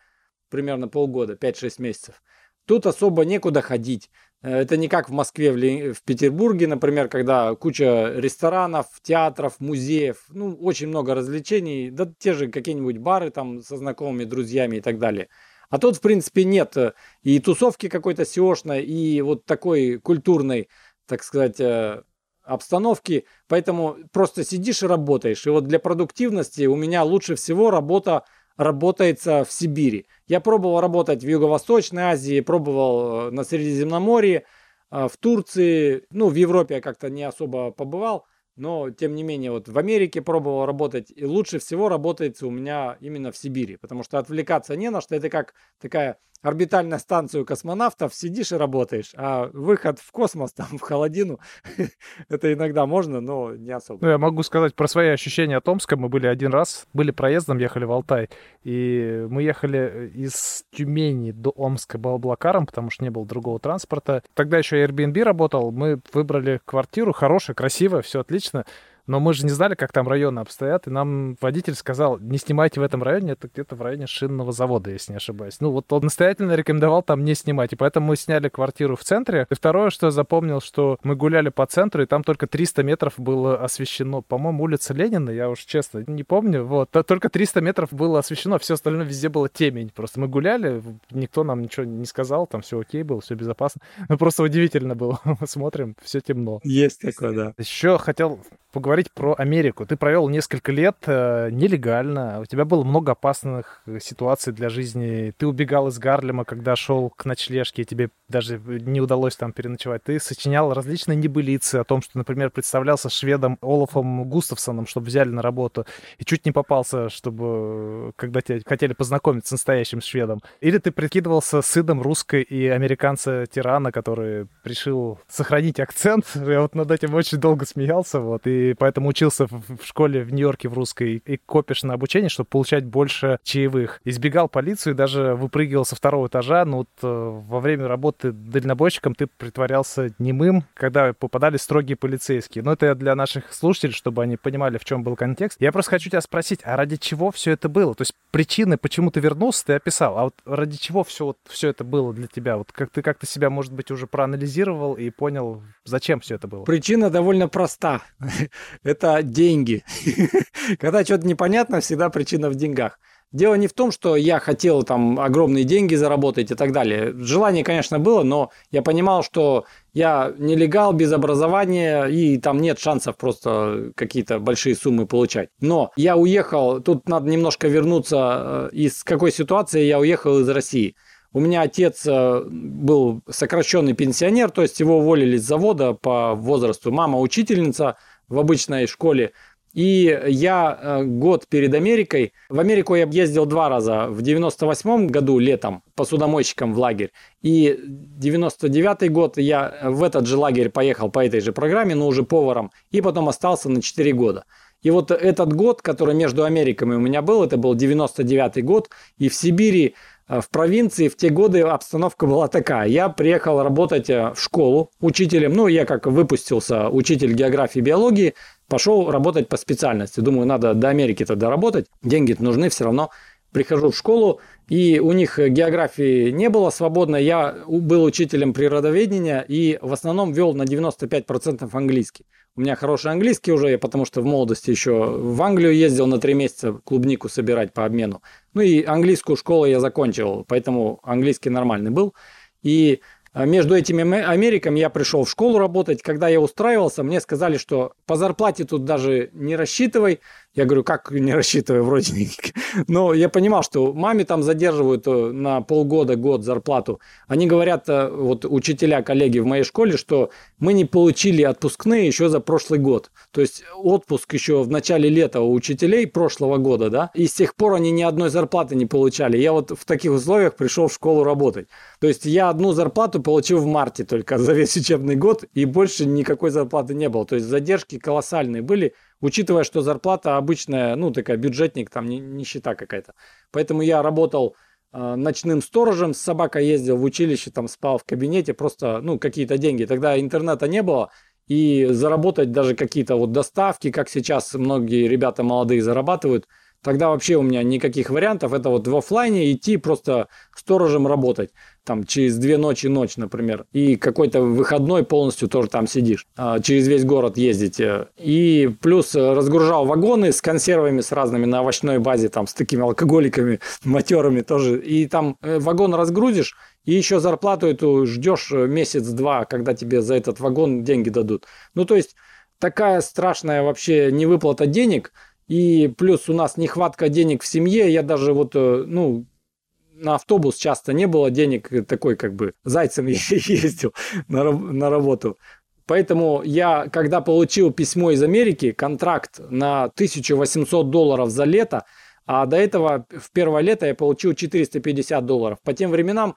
Speaker 1: примерно полгода, 5-6 месяцев. Тут особо некуда ходить. Это не как в Москве, в, в Петербурге, например, когда куча ресторанов, театров, музеев, ну, очень много развлечений, да те же какие-нибудь бары там со знакомыми, друзьями и так далее. А тут, в принципе, нет э, и тусовки какой-то сеошной, и вот такой культурной, так сказать, э, обстановки, поэтому просто сидишь и работаешь. И вот для продуктивности у меня лучше всего работа работается в Сибири. Я пробовал работать в Юго-Восточной Азии, пробовал э, на Средиземноморье, э, в Турции, ну, в Европе я как-то не особо побывал, но, тем не менее, вот в Америке пробовал работать, и лучше всего работает у меня именно в Сибири, потому что отвлекаться не на что, это как такая орбитальную станцию космонавтов, сидишь и работаешь. А выход в космос, там, в холодину, это иногда можно, но не особо.
Speaker 2: Ну, я могу сказать про свои ощущения от Омска. Мы были один раз, были проездом, ехали в Алтай. И мы ехали из Тюмени до Омска Балблакаром, потому что не было другого транспорта. Тогда еще Airbnb работал. Мы выбрали квартиру, хорошая, красивая, все отлично. Но мы же не знали, как там районы обстоят, и нам водитель сказал, не снимайте в этом районе, это где-то в районе шинного завода, если не ошибаюсь. Ну вот он настоятельно рекомендовал там не снимать, и поэтому мы сняли квартиру в центре. И второе, что я запомнил, что мы гуляли по центру, и там только 300 метров было освещено. По-моему, улица Ленина, я уж честно не помню. Вот, только 300 метров было освещено, все остальное везде было темень. Просто мы гуляли, никто нам ничего не сказал, там все окей было, все безопасно. Но просто удивительно было. Смотрим, все темно.
Speaker 1: Есть такое, да.
Speaker 2: Еще хотел поговорить про Америку. Ты провел несколько лет э, нелегально, у тебя было много опасных э, ситуаций для жизни. Ты убегал из Гарлема, когда шел к ночлежке, тебе даже не удалось там переночевать. Ты сочинял различные небылицы о том, что, например, представлялся шведом Олафом Густавсоном, чтобы взяли на работу, и чуть не попался, чтобы когда тебя хотели познакомить с настоящим шведом. Или ты прикидывался сыном русской и американца-тирана, который решил сохранить акцент. Я вот над этим очень долго смеялся, вот, и поэтому учился в школе в Нью-Йорке в русской и копишь на обучение, чтобы получать больше чаевых. Избегал полицию, даже выпрыгивал со второго этажа, но вот э, во время работы ты дальнобойщиком, ты притворялся немым, когда попадали строгие полицейские. Но это для наших слушателей, чтобы они понимали, в чем был контекст. Я просто хочу тебя спросить, а ради чего все это было? То есть причины, почему ты вернулся, ты описал, а вот ради чего все, вот, все это было для тебя? Вот как ты как-то себя, может быть, уже проанализировал и понял, зачем все это было?
Speaker 1: Причина довольно проста. Это деньги. Когда что-то непонятно, всегда причина в деньгах. Дело не в том, что я хотел там огромные деньги заработать и так далее. Желание, конечно, было, но я понимал, что я нелегал без образования, и там нет шансов просто какие-то большие суммы получать. Но я уехал, тут надо немножко вернуться, э, из какой ситуации я уехал из России. У меня отец э, был сокращенный пенсионер, то есть его уволили с завода по возрасту. Мама учительница в обычной школе. И я э, год перед Америкой, в Америку я ездил два раза, в 98 году летом посудомойщиком в лагерь, и 99 год я в этот же лагерь поехал по этой же программе, но уже поваром, и потом остался на 4 года. И вот этот год, который между Америками у меня был, это был 99 год, и в Сибири в провинции в те годы обстановка была такая. Я приехал работать э, в школу учителем. Ну, я как выпустился учитель географии и биологии пошел работать по специальности. Думаю, надо до Америки тогда работать, деньги нужны все равно. Прихожу в школу, и у них географии не было свободной. Я был учителем природоведения и в основном вел на 95% английский. У меня хороший английский уже, потому что в молодости еще в Англию ездил на три месяца клубнику собирать по обмену. Ну и английскую школу я закончил, поэтому английский нормальный был. И а между этими Америками я пришел в школу работать. Когда я устраивался, мне сказали, что по зарплате тут даже не рассчитывай. Я говорю, как не рассчитываю, вроде не. Но я понимал, что маме там задерживают э, на полгода, год зарплату. Они говорят, э, вот учителя, коллеги в моей школе, что мы не получили отпускные еще за прошлый год. То есть отпуск еще в начале лета у учителей прошлого года, да, и с тех пор они ни одной зарплаты не получали. Я вот в таких условиях пришел в школу работать. То есть я одну зарплату получил в марте только за весь учебный год, и больше никакой зарплаты не было. То есть задержки колоссальные были учитывая, что зарплата обычная, ну, такая бюджетник, там не, нищета какая-то. Поэтому я работал э, ночным сторожем, с собакой ездил в училище, там спал в кабинете, просто, ну, какие-то деньги. Тогда интернета не было, и заработать даже какие-то вот доставки, как сейчас многие ребята молодые зарабатывают, тогда вообще у меня никаких вариантов. Это вот в офлайне идти просто сторожем работать там через две ночи ночь, например, и какой-то выходной полностью тоже там сидишь, а, через весь город ездите. И плюс разгружал вагоны с консервами, с разными на овощной базе, там с такими алкоголиками, матерами тоже. И там э, вагон разгрузишь, и еще зарплату эту ждешь э, месяц-два, когда тебе за этот вагон деньги дадут. Ну, то есть такая страшная вообще невыплата денег, и плюс у нас нехватка денег в семье. Я даже вот, э, ну, на автобус часто не было денег, такой как бы зайцем ездил на, на работу. Поэтому я, когда получил письмо из Америки, контракт на 1800 долларов за лето, А до этого в первое лето я получил 450 долларов. По тем временам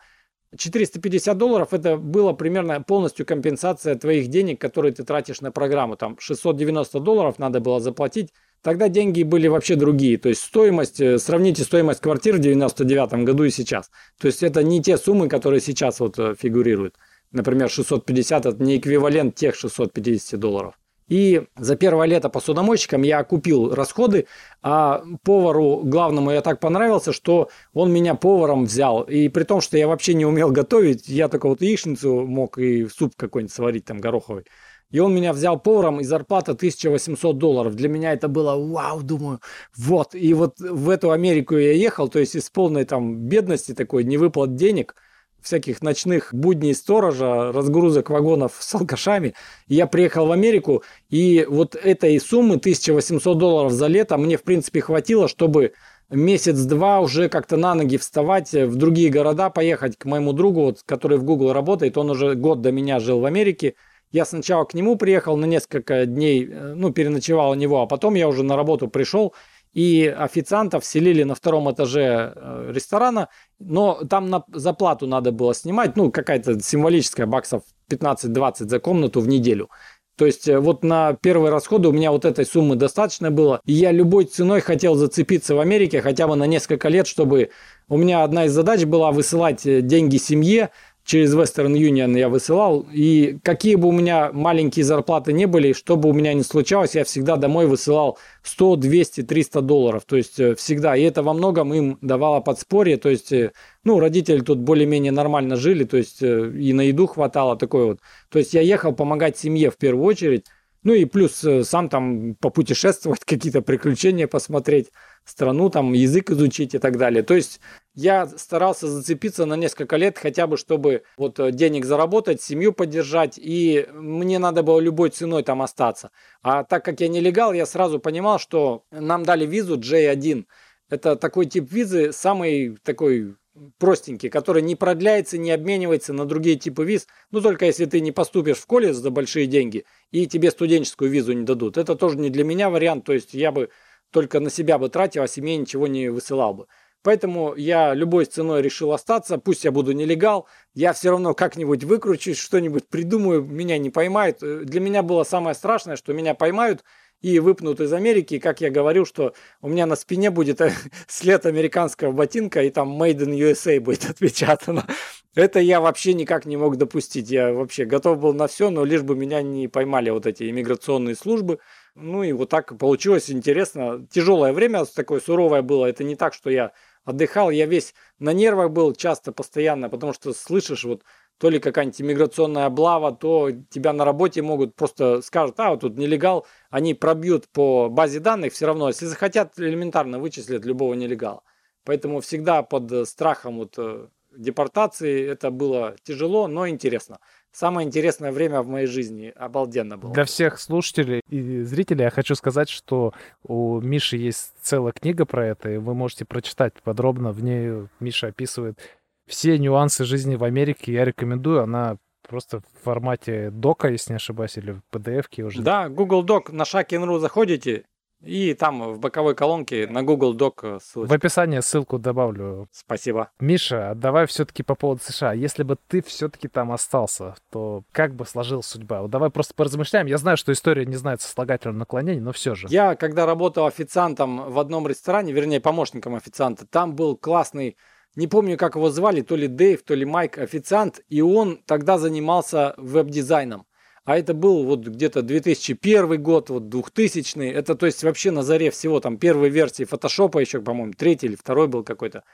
Speaker 1: 450 долларов это было примерно полностью компенсация твоих денег, которые ты тратишь на программу. Там 690 долларов надо было заплатить. Тогда деньги были вообще другие. То есть стоимость, э, сравните стоимость квартир в 99 году и сейчас. То есть это не те суммы, которые сейчас вот э, фигурируют. Например, 650 это не эквивалент тех 650 долларов. И за первое лето посудомойщиком я купил расходы, а повару главному я так понравился, что он меня поваром взял. И при том, что я вообще не умел готовить, я только вот яичницу мог и суп какой-нибудь сварить там гороховый. И он меня взял поваром, и зарплата 1800 долларов. Для меня это было вау, думаю, вот. И вот в эту Америку я ехал, то есть из полной там бедности такой, не выплат денег – всяких ночных будней сторожа, разгрузок вагонов с алкашами. я приехал в Америку, и вот этой суммы 1800 долларов за лето мне, в принципе, хватило, чтобы месяц-два уже как-то на ноги вставать, в другие города поехать к моему другу, вот, который в Google работает. Он уже год до меня жил в Америке. Я сначала к нему приехал на несколько дней, э, ну, переночевал у него, а потом я уже на работу пришел и официантов селили на втором этаже э, ресторана, но там на заплату надо было снимать, ну, какая-то символическая, баксов 15-20 за комнату в неделю. То есть э, вот на первые расходы у меня вот этой суммы достаточно было. И я любой ценой хотел зацепиться в Америке хотя бы на несколько лет, чтобы... У меня одна из задач была высылать э, деньги семье, через Western Union я высылал. И какие бы у меня маленькие зарплаты не были, что бы у меня ни случалось, я всегда домой высылал 100, 200, 300 долларов. То есть э, всегда. И это во многом им давало подспорье. То есть, э, ну, родители тут более-менее нормально жили. То есть э, и на еду хватало такой вот. То есть я ехал помогать семье в первую очередь. Ну и плюс сам там попутешествовать, какие-то приключения посмотреть страну, там язык изучить и так далее. То есть я старался зацепиться на несколько лет, хотя бы чтобы вот э, денег заработать, семью поддержать, и мне надо было любой ценой там остаться. А так как я нелегал, я сразу понимал, что нам дали визу J1. Это такой тип визы, самый такой простенький, который не продляется, не обменивается на другие типы виз, ну только если ты не поступишь в колледж за большие деньги и тебе студенческую визу не дадут. Это тоже не для меня вариант, то есть я бы только на себя бы тратил, а семье ничего не высылал бы. Поэтому я любой ценой решил остаться, пусть я буду нелегал, я все равно как-нибудь выкручусь, что-нибудь придумаю, меня не поймают. Для меня было самое страшное, что меня поймают и выпнут из Америки, как я говорю, что у меня на спине будет след американского ботинка, и там Made in USA будет отпечатано. Это я вообще никак не мог допустить. Я вообще готов был на все, но лишь бы меня не поймали вот эти иммиграционные службы. Ну и вот так получилось интересно. Тяжелое время такое суровое было. Это не так, что я отдыхал. Я весь на нервах был часто, постоянно, потому что слышишь вот то ли какая-нибудь иммиграционная облава, то тебя на работе могут просто скажут, а, вот тут нелегал, они пробьют по базе данных все равно, если захотят, элементарно вычислят любого нелегала. Поэтому всегда под страхом вот э, депортации это было тяжело, но интересно самое интересное время в моей жизни. Обалденно было.
Speaker 2: Для всех слушателей и зрителей я хочу сказать, что у Миши есть целая книга про это, и вы можете прочитать подробно. В ней Миша описывает все нюансы жизни в Америке. Я рекомендую. Она просто в формате дока, если не ошибаюсь, или в PDF-ке уже.
Speaker 1: Да, Google Doc на Shakin.ru заходите, и там в боковой колонке на Google Doc
Speaker 2: ссылочка. В описании ссылку добавлю.
Speaker 1: Спасибо.
Speaker 2: Миша, давай все-таки по поводу США. Если бы ты все-таки там остался, то как бы сложилась судьба? Вот давай просто поразмышляем. Я знаю, что история не знает сослагательного наклонения, но все же.
Speaker 1: Я, когда работал официантом в одном ресторане, вернее, помощником официанта, там был классный не помню, как его звали, то ли Дэйв, то ли Майк, официант, и он тогда занимался веб-дизайном а это был вот где-то 2001 год, вот 2000 это то есть вообще на заре всего, там первой версии фотошопа еще, по-моему, третий или второй был какой-то.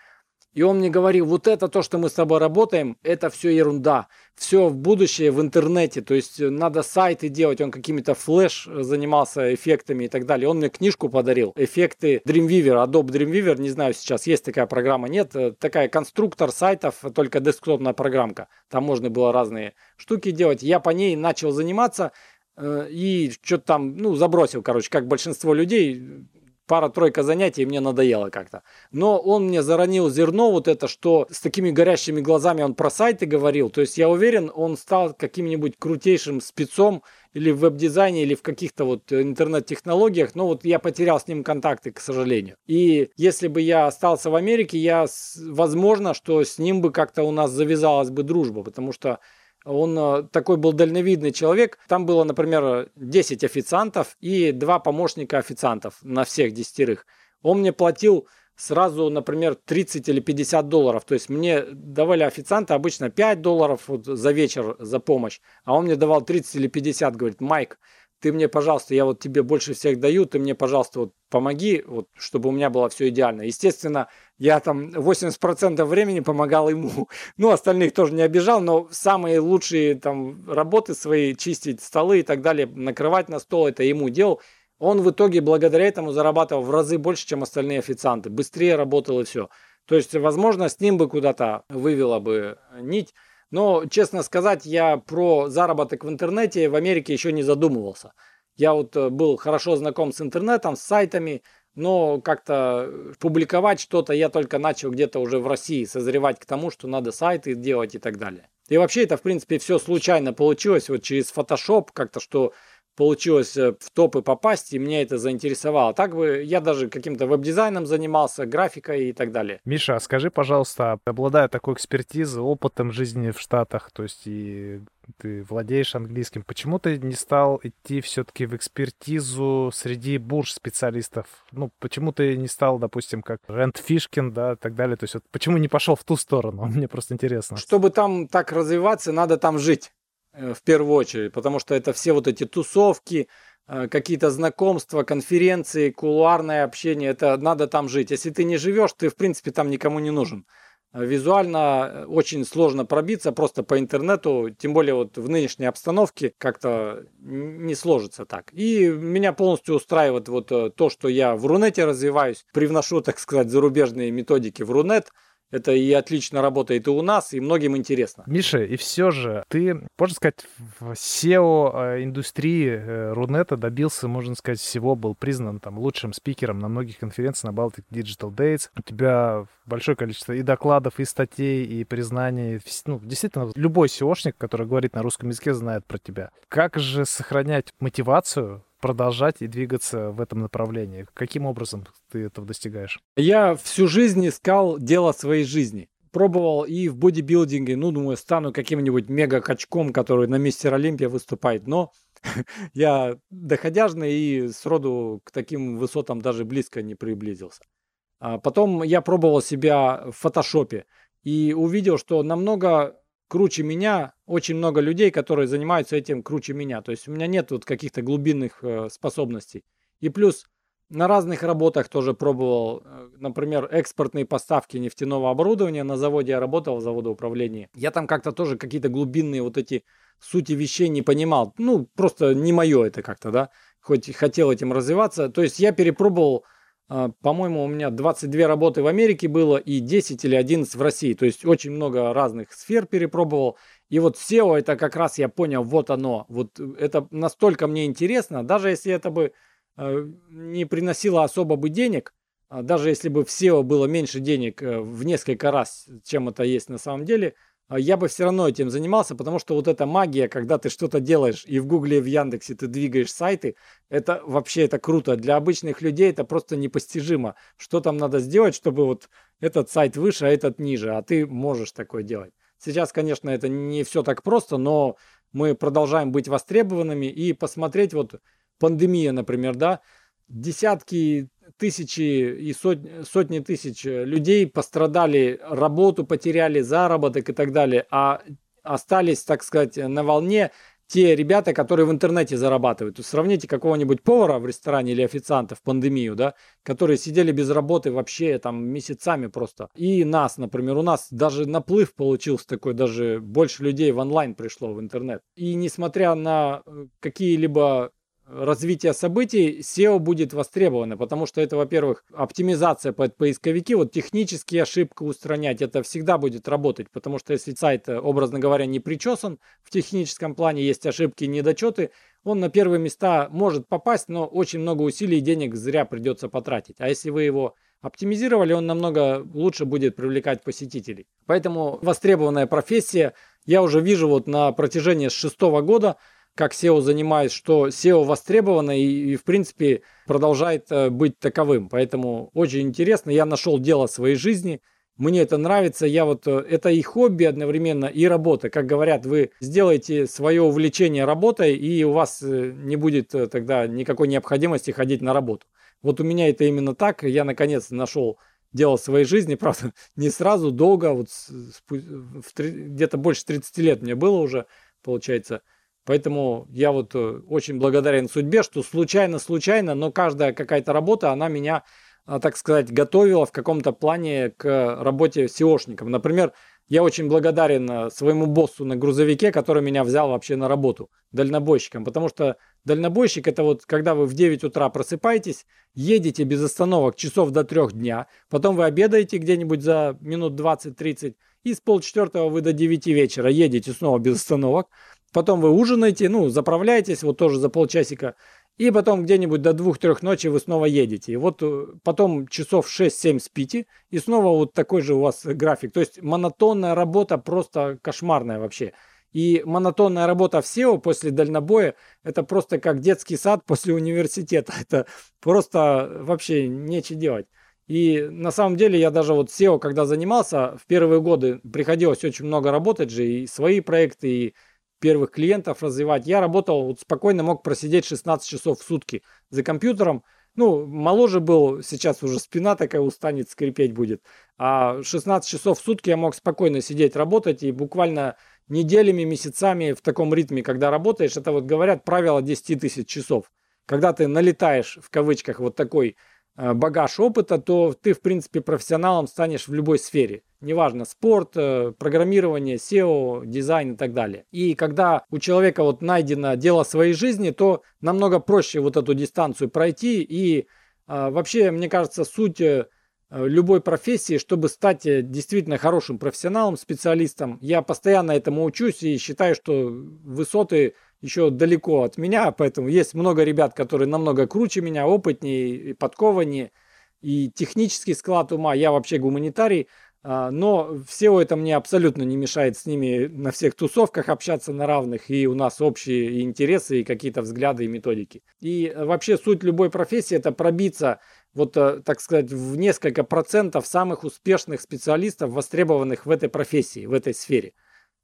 Speaker 1: И он мне говорил, вот это то, что мы с тобой работаем, это все ерунда. Все в будущее в интернете. То есть э, надо сайты делать. Он какими-то флеш э, занимался эффектами и так далее. Он мне книжку подарил. Эффекты Dreamweaver, Adobe Dreamweaver. Не знаю, сейчас есть такая программа. Нет, э, такая конструктор сайтов, только десктопная программка. Там можно было разные штуки делать. Я по ней начал заниматься и что-то там, ну, забросил, короче, как большинство людей, пара-тройка занятий, и мне надоело как-то. Но он мне заронил зерно вот это, что с такими горящими глазами он про сайты говорил. То есть я уверен, он стал каким-нибудь крутейшим спецом или в веб-дизайне, или в каких-то вот интернет-технологиях, но вот я потерял с ним контакты, к сожалению. И если бы я остался в Америке, я, возможно, что с ним бы как-то у нас завязалась бы дружба, потому что он э, такой был дальновидный человек. Там было, например, 10 официантов и два помощника официантов на всех десятерых. Он мне платил сразу, например, 30 или 50 долларов. То есть мне давали официанты обычно 5 долларов вот за вечер за помощь, а он мне давал 30 или 50, говорит, Майк, ты мне, пожалуйста, я вот тебе больше всех даю, ты мне, пожалуйста, вот помоги, вот, чтобы у меня было все идеально. Естественно, я там 80% времени помогал ему, ну, остальных тоже не обижал, но самые лучшие там работы свои, чистить столы и так далее, накрывать на стол, это ему делал. Он в итоге благодаря этому зарабатывал в разы больше, чем остальные официанты. Быстрее работал и все. То есть, возможно, с ним бы куда-то вывела бы нить. Но, честно сказать, я про заработок в интернете в Америке еще не задумывался. Я вот э, был хорошо знаком с интернетом, с сайтами, но как-то публиковать что-то я только начал где-то уже в России, созревать к тому, что надо сайты делать и так далее. И вообще это, в принципе, все случайно получилось, вот через Photoshop как-то, что получилось э, в топы попасть, и меня это заинтересовало. Так бы я даже каким-то веб-дизайном занимался, графикой и так далее.
Speaker 2: Миша, а скажи, пожалуйста, обладая такой экспертизой, опытом жизни в Штатах, то есть и ты владеешь английским, почему ты не стал идти все-таки в экспертизу среди бурж специалистов? Ну, почему ты не стал, допустим, как Рэнд Фишкин, да, и так далее? То есть вот почему не пошел в ту сторону? Мне просто интересно.
Speaker 1: Чтобы там так развиваться, надо там жить. Э, в первую очередь, потому что это все вот эти тусовки, э, какие-то знакомства, конференции, кулуарное общение, это надо там жить. Если ты не живешь, ты в принципе там никому не нужен. Э, визуально очень сложно пробиться просто по интернету, тем более вот в нынешней обстановке как-то не сложится так. И меня полностью устраивает вот то, что я в Рунете развиваюсь, привношу, так сказать, зарубежные методики в Рунет – это и отлично работает и у нас, и многим интересно.
Speaker 2: Миша, и все же ты, можно сказать, в SEO-индустрии э, э, Рунета добился, можно сказать, всего, был признан там лучшим спикером на многих конференциях на Baltic Digital Dates. У тебя большое количество и докладов, и статей, и признаний. Ну, действительно, любой SEOшник, который говорит на русском языке, знает про тебя. Как же сохранять мотивацию продолжать и двигаться в этом направлении? Каким образом ты этого достигаешь?
Speaker 1: Я всю жизнь искал дело своей жизни. Пробовал и в бодибилдинге, ну, думаю, стану каким-нибудь мега-качком, который на Мистер Олимпия выступает, но я доходяжный и сроду к таким высотам даже близко не приблизился. А потом я пробовал себя в фотошопе и увидел, что намного круче меня, очень много людей, которые занимаются этим круче меня. То есть у меня нет вот каких-то глубинных э, способностей. И плюс на разных работах тоже пробовал, э, например, экспортные поставки нефтяного оборудования. На заводе я работал, в заводоуправлении. Я там как-то тоже какие-то глубинные вот эти сути вещей не понимал. Ну, просто не мое это как-то, да. Хоть хотел этим развиваться. То есть я перепробовал по-моему, у меня 22 работы в Америке было и 10 или 11 в России. То есть очень много разных сфер перепробовал. И вот SEO это как раз я понял, вот оно. Вот это настолько мне интересно, даже если это бы э, не приносило особо бы денег, а даже если бы в SEO было меньше денег э, в несколько раз, чем это есть на самом деле – а я бы все равно этим занимался, потому что вот эта магия, когда ты что-то делаешь и в Гугле, и в Яндексе ты двигаешь сайты, это вообще это круто. Для обычных людей это просто непостижимо. Что там надо сделать, чтобы вот этот сайт выше, а этот ниже, а ты можешь такое делать. Сейчас, конечно, это не все так просто, но мы продолжаем быть востребованными и посмотреть вот пандемия, например, да, десятки тысячи и сотни, сотни тысяч людей пострадали, работу потеряли, заработок и так далее, а остались, так сказать, на волне те ребята, которые в интернете зарабатывают. То сравните какого-нибудь повара в ресторане или официанта в пандемию, да, которые сидели без работы вообще там месяцами просто. И нас, например, у нас даже наплыв получился такой, даже больше людей в онлайн пришло в интернет. И несмотря на э, какие-либо развития событий SEO будет востребовано, потому что это, во-первых, оптимизация под поисковики, вот технические ошибки устранять, это всегда будет работать, потому что если сайт, э, образно говоря, не причесан в техническом плане, есть ошибки и недочеты, он на первые места может попасть, но очень много усилий и денег зря придется потратить. А если вы его оптимизировали, он намного лучше будет привлекать посетителей. Поэтому востребованная профессия, я уже вижу вот на протяжении шестого года, как SEO занимаюсь, что SEO востребовано и, и в принципе продолжает э, быть таковым. Поэтому очень интересно. Я нашел дело своей жизни. Мне это нравится. Я вот э, это и хобби одновременно, и работа. Как говорят, вы сделаете свое увлечение работой, и у вас э, не будет тогда никакой необходимости ходить на работу. Вот у меня это именно так. Я наконец нашел дело своей жизни, правда, не сразу, долго, вот где-то больше 30 лет мне было уже, получается. Поэтому я вот э, очень благодарен судьбе, что случайно-случайно, но каждая какая-то работа, она меня, а, так сказать, готовила в каком-то плане к работе SEOшником. Например, я очень благодарен э, своему боссу на грузовике, который меня взял вообще на работу, дальнобойщиком, потому что дальнобойщик это вот когда вы в 9 утра просыпаетесь, едете без остановок часов до 3 дня, потом вы обедаете где-нибудь за минут 20-30, и с полчетвертого вы до 9 вечера едете снова без остановок, Потом вы ужинаете, ну, заправляетесь, вот тоже за полчасика. И потом где-нибудь до двух-трех ночи вы снова едете. И вот э, потом часов 6-7 спите. И снова вот такой же у вас график. То есть монотонная работа просто кошмарная вообще. И монотонная работа в SEO после дальнобоя – это просто как детский сад после университета. Это просто вообще нечего делать. И на самом деле я даже вот SEO, когда занимался, в первые годы приходилось очень много работать же, и свои проекты, и первых клиентов развивать. Я работал, вот спокойно мог просидеть 16 часов в сутки за компьютером. Ну, моложе был, сейчас уже спина такая устанет, скрипеть будет. А 16 часов в сутки я мог спокойно сидеть, работать и буквально неделями, месяцами в таком ритме, когда работаешь, это вот говорят правило 10 тысяч часов. Когда ты налетаешь, в кавычках, вот такой багаж опыта, то ты, в принципе, профессионалом станешь в любой сфере. Неважно, спорт, э, программирование, SEO, дизайн и так далее. И когда у человека вот найдено дело своей жизни, то намного проще вот эту дистанцию пройти. И э, вообще, мне кажется, суть любой профессии, чтобы стать действительно хорошим профессионалом, специалистом, я постоянно этому учусь и считаю, что высоты еще далеко от меня, поэтому есть много ребят, которые намного круче меня, опытнее подкованнее, и технический склад ума, я вообще гуманитарий, а, но все это мне абсолютно не мешает с ними на всех тусовках общаться на равных, и у нас общие интересы, и какие-то взгляды и методики. И вообще суть любой профессии это пробиться, вот э, так сказать, в несколько процентов самых успешных специалистов, востребованных в этой профессии, в этой сфере.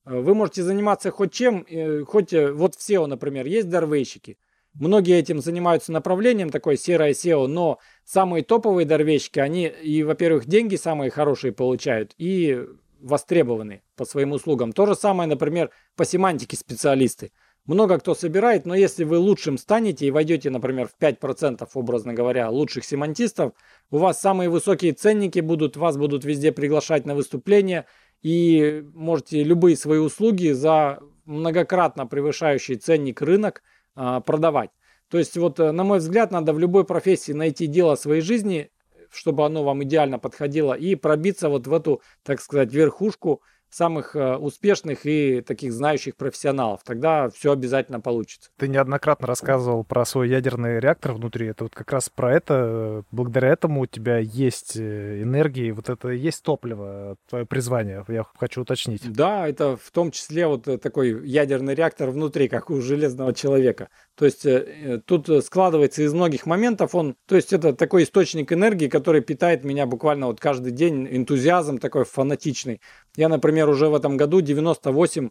Speaker 1: Э, вы можете заниматься хоть чем, э, хоть э, вот в SEO, например, есть дорвейщики. Многие этим занимаются направлением, такой серое SEO, но самые топовые дорвейщики, они и, во-первых, деньги самые хорошие получают, и востребованы по своим услугам. То же самое, например, по семантике специалисты. Много кто собирает, но если вы лучшим станете и войдете, например, в 5%, образно говоря, лучших семантистов, у вас самые высокие ценники будут, вас будут везде приглашать на выступления, и можете любые свои услуги за многократно превышающий ценник рынок а, продавать. То есть вот, э, на мой взгляд, надо в любой профессии найти дело своей жизни, чтобы оно вам идеально подходило, и пробиться вот в эту, так сказать, верхушку самых э, успешных и таких знающих профессионалов. Тогда все обязательно получится.
Speaker 2: Ты неоднократно рассказывал про свой ядерный реактор внутри. Это вот как раз про это. Благодаря этому у тебя есть э, энергия, и вот это и есть топливо, твое призвание. Я хочу уточнить.
Speaker 1: Да, это в том числе вот э, такой ядерный реактор внутри, как у железного человека. То есть тут складывается из многих моментов он, то есть это такой источник энергии, который питает меня буквально вот каждый день, энтузиазм такой фанатичный. Я, например, уже в этом году 98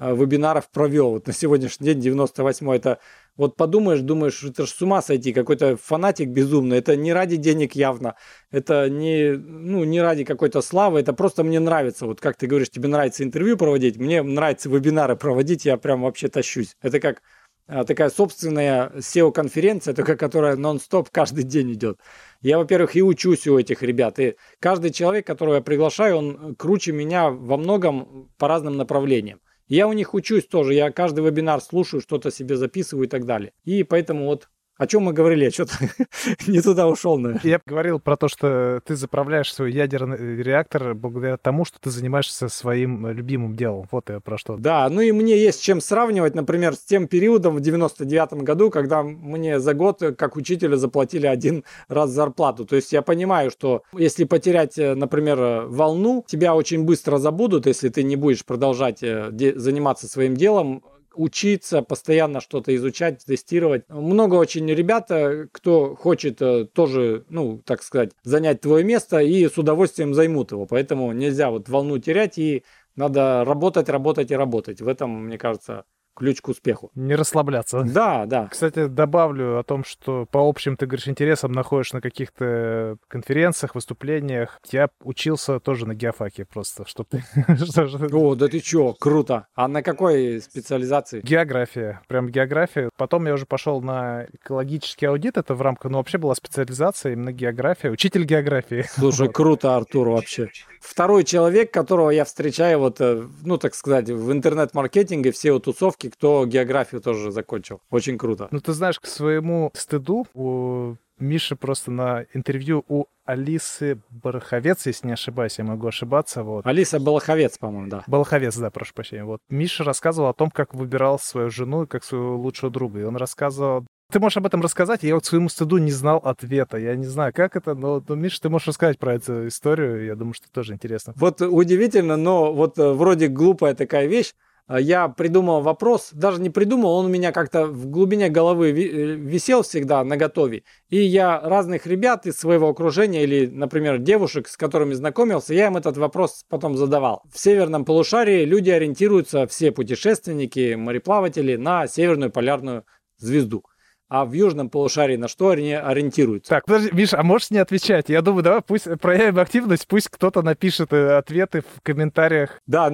Speaker 1: э, вебинаров провел. Вот на сегодняшний день 98 это вот подумаешь, думаешь, это же с ума сойти, какой-то фанатик безумный. Это не ради денег явно, это не, ну, не ради какой-то славы, это просто мне нравится. Вот как ты говоришь, тебе нравится интервью проводить, мне нравится вебинары проводить, я прям вообще тащусь. Это как такая собственная SEO-конференция, только которая нон-стоп каждый день идет. Я, во-первых, и учусь у этих ребят. И каждый человек, которого я приглашаю, он круче меня во многом по разным направлениям. Я у них учусь тоже. Я каждый вебинар слушаю, что-то себе записываю и так далее. И поэтому вот о чем мы говорили? Я что-то не туда ушел, наверное.
Speaker 2: Я говорил про то, что ты заправляешь свой ядерный реактор благодаря тому, что ты занимаешься своим любимым делом. Вот я про что.
Speaker 1: Да, ну и мне есть чем сравнивать, например, с тем периодом в 99 году, когда мне за год как учителю заплатили один раз зарплату. То есть я понимаю, что если потерять, э, например, волну, тебя очень быстро забудут, если ты не будешь продолжать э, заниматься своим делом, учиться, постоянно что-то изучать, тестировать. Много очень ребята, кто хочет э, тоже, ну, так сказать, занять твое место и с удовольствием займут его. Поэтому нельзя вот волну терять и надо работать, работать и работать. В этом, мне кажется, ключ к успеху.
Speaker 2: Не расслабляться.
Speaker 1: Да, да.
Speaker 2: Кстати, добавлю о том, что по общим, ты говоришь, интересам находишь на каких-то конференциях, выступлениях. Я учился тоже на геофаке просто, чтобы ты...
Speaker 1: О, да ты чё, круто. А на какой специализации?
Speaker 2: География, прям география. Потом я уже пошел на экологический аудит, это в рамках, ну вообще была специализация именно география, учитель географии.
Speaker 1: Слушай, круто, Артур, вообще. Второй человек, которого я встречаю вот, э, ну так сказать, в интернет-маркетинге, все вот тусовки, кто географию тоже закончил. Очень круто.
Speaker 2: Ну, ты знаешь, к своему стыду у Миши просто на интервью у Алисы Бараховец, если не ошибаюсь, я могу ошибаться. Вот.
Speaker 1: Алиса Балаховец, по-моему, да.
Speaker 2: Балаховец, да, прошу прощения. Вот. Миша рассказывал о том, как выбирал свою жену и как своего лучшего друга. И он рассказывал ты можешь об этом рассказать? Я вот своему стыду не знал ответа. Я не знаю, как это, но, но Миша, ты можешь рассказать про эту историю. Я думаю, что тоже интересно.
Speaker 1: Вот удивительно, но вот э, вроде глупая такая вещь. А я придумал вопрос, даже не придумал, он у меня как-то в глубине головы э, висел всегда на готове. И я разных ребят из своего окружения или, например, девушек, с которыми знакомился, я им этот вопрос потом задавал. В северном полушарии люди ориентируются, все путешественники, мореплаватели, на северную полярную звезду. А в южном полушарии на что они ориентируются?
Speaker 2: Так, подожди, Миша, а можешь не отвечать? Я думаю, давай пусть проявим активность, пусть кто-то напишет э, ответы в комментариях.
Speaker 1: Да,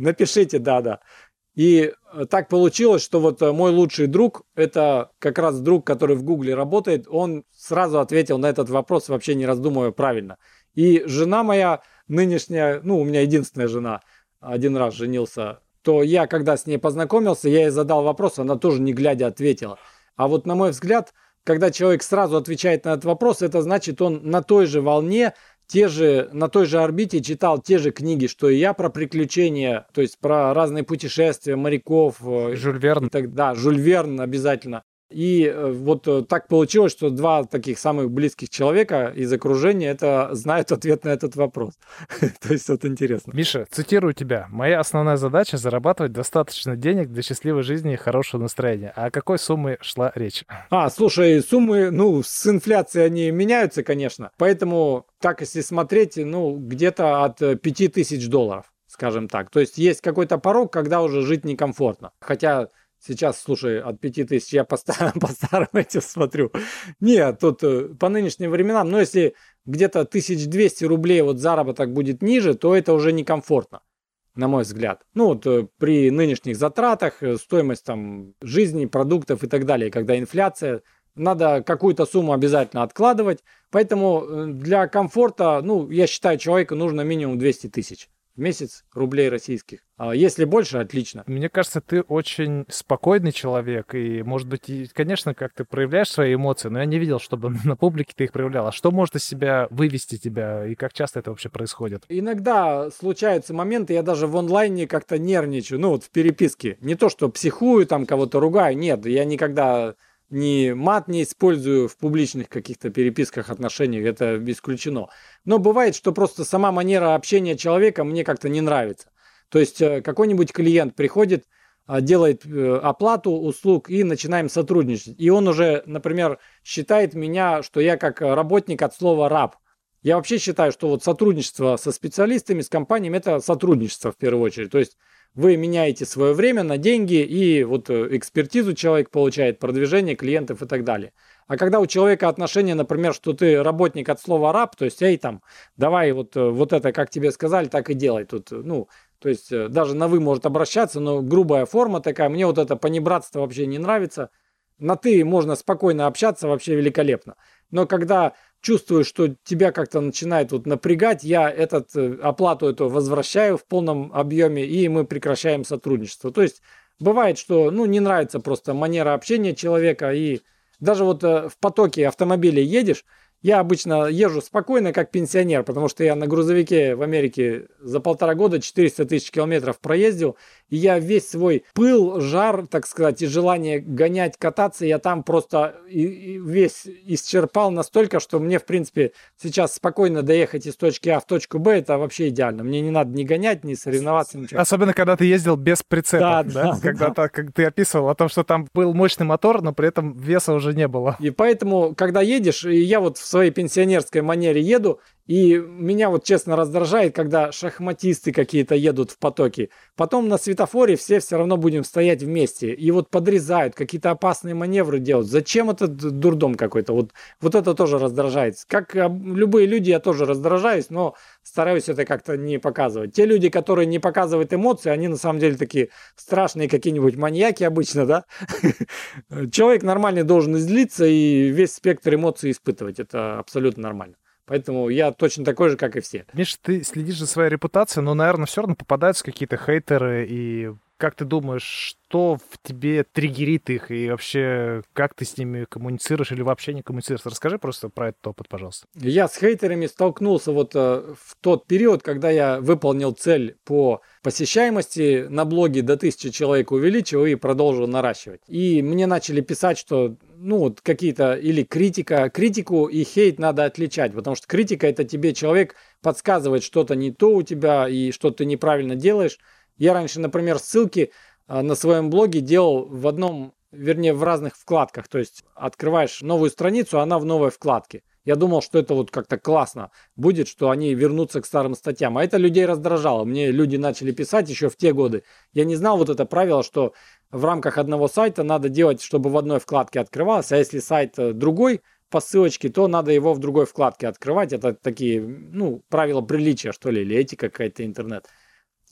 Speaker 1: Напишите, да-да. И э, так получилось, что вот э, мой лучший друг, это как раз друг, который в Гугле работает, он сразу ответил на этот вопрос, вообще не раздумывая правильно. И жена моя нынешняя, ну, у меня единственная жена, один раз женился, то я, когда с ней познакомился, я ей задал вопрос, она тоже не глядя ответила. А вот на мой взгляд, когда человек сразу отвечает на этот вопрос, это значит, он на той же волне, те же, на той же орбите читал те же книги, что и я про приключения, то есть про разные путешествия моряков.
Speaker 2: Э, Жюль Верн.
Speaker 1: Так, да, Жюль Верн обязательно. И э, вот э, так получилось, что два таких самых близких человека из окружения это знают ответ на этот вопрос. То есть вот интересно.
Speaker 2: Миша, цитирую тебя. Моя основная задача зарабатывать достаточно денег для счастливой жизни и хорошего настроения. А о какой сумме шла речь?
Speaker 1: А, слушай, суммы, ну, с инфляцией они меняются, конечно. Поэтому так, если смотреть, ну, где-то от 5000 долларов скажем так. То есть есть какой-то порог, когда уже жить некомфортно. Хотя Сейчас, слушай, от 5000 я по, по старым этим смотрю. Нет, тут э, по нынешним временам, но если где-то 1200 рублей вот заработок будет ниже, то это уже некомфортно, на мой взгляд. Ну вот э, при нынешних затратах, э, стоимость там жизни, продуктов и так далее, когда инфляция, надо какую-то сумму обязательно откладывать. Поэтому для комфорта, ну, я считаю, человеку нужно минимум 200 тысяч в месяц рублей российских. А если больше, отлично.
Speaker 2: Мне кажется, ты очень спокойный человек, и, может быть, и, конечно, как ты проявляешь свои эмоции, но я не видел, чтобы на публике ты их проявлял. А что может из себя вывести тебя, и как часто это вообще происходит?
Speaker 1: Иногда случаются моменты, я даже в онлайне как-то нервничаю, ну вот в переписке. Не то, что психую, там кого-то ругаю, нет, я никогда ни мат не использую в публичных каких-то переписках, отношениях, это исключено. Но бывает, что просто сама манера общения человека мне как-то не нравится. То есть э, какой-нибудь клиент приходит, а, делает э, оплату услуг и начинаем сотрудничать. И он уже, например, считает меня, что я как работник от слова раб. Я вообще считаю, что вот сотрудничество со специалистами, с компаниями – это сотрудничество в первую очередь. То есть вы меняете свое время на деньги, и вот э, экспертизу человек получает, продвижение клиентов и так далее. А когда у человека отношение, например, что ты работник от слова раб, то есть, эй, там, давай вот, э, вот это, как тебе сказали, так и делай. Тут, э, ну, то есть, даже на вы может обращаться, но грубая форма такая, мне вот это понебратство вообще не нравится. На ты можно спокойно общаться, вообще великолепно. Но когда чувствую, что тебя как-то начинает вот напрягать, я этот, э, оплату эту возвращаю в полном объеме, и мы прекращаем сотрудничество. То есть бывает, что ну, не нравится просто манера общения человека, и даже вот э, в потоке автомобилей едешь, Я обычно езжу спокойно, как пенсионер, потому что я на грузовике в Америке за полтора года 400 тысяч километров проездил, и я весь свой пыл, жар, так сказать, и желание гонять, кататься, я там просто весь исчерпал настолько, что мне, в принципе, сейчас спокойно доехать из точки А в точку Б, это вообще идеально. Мне не надо ни гонять, ни соревноваться, ничего.
Speaker 2: Особенно, когда ты ездил без прицепа, да? да? да когда да. Так, как ты описывал о том, что там был мощный мотор, но при этом веса уже не было.
Speaker 1: И поэтому, когда едешь, и я вот в своей пенсионерской манере еду, и меня вот честно раздражает, когда шахматисты какие-то едут в потоке. Потом на светофоре все все равно будем стоять вместе. И вот подрезают, какие-то опасные маневры делают. Зачем этот дурдом какой-то? Вот, вот это тоже раздражает. Как любые люди, я тоже раздражаюсь, но стараюсь это как-то не показывать. Те люди, которые не показывают эмоции, они на самом деле такие страшные какие-нибудь маньяки обычно, да? Человек нормальный должен излиться и весь спектр эмоций испытывать. Это абсолютно нормально. Поэтому я точно такой же, как и все.
Speaker 2: Миш, ты следишь за своей репутацией, но, наверное, все равно попадаются какие-то хейтеры. И как ты думаешь, что в тебе триггерит их? И вообще, как ты с ними коммуницируешь или вообще не коммуницируешь? Расскажи просто про этот опыт, пожалуйста.
Speaker 1: Я с хейтерами столкнулся вот э, в тот период, когда я выполнил цель по посещаемости на блоге до 1000 человек увеличил и продолжил наращивать. И мне начали писать, что ну, вот какие-то, или критика, критику и хейт надо отличать, потому что критика это тебе человек подсказывает что-то не то у тебя и что ты неправильно делаешь. Я раньше, например, ссылки а, на своем блоге делал в одном, вернее, в разных вкладках. То есть открываешь новую страницу, она в новой вкладке. Я думал, что это вот как-то классно будет, что они вернутся к старым статьям. А это людей раздражало. Мне люди начали писать еще в те годы. Я не знал вот это правило, что в рамках одного сайта надо делать, чтобы в одной вкладке открывалось, а если сайт э, другой по ссылочке, то надо его в другой вкладке открывать. Это такие, ну, правила приличия, что ли, или этика какая-то интернет.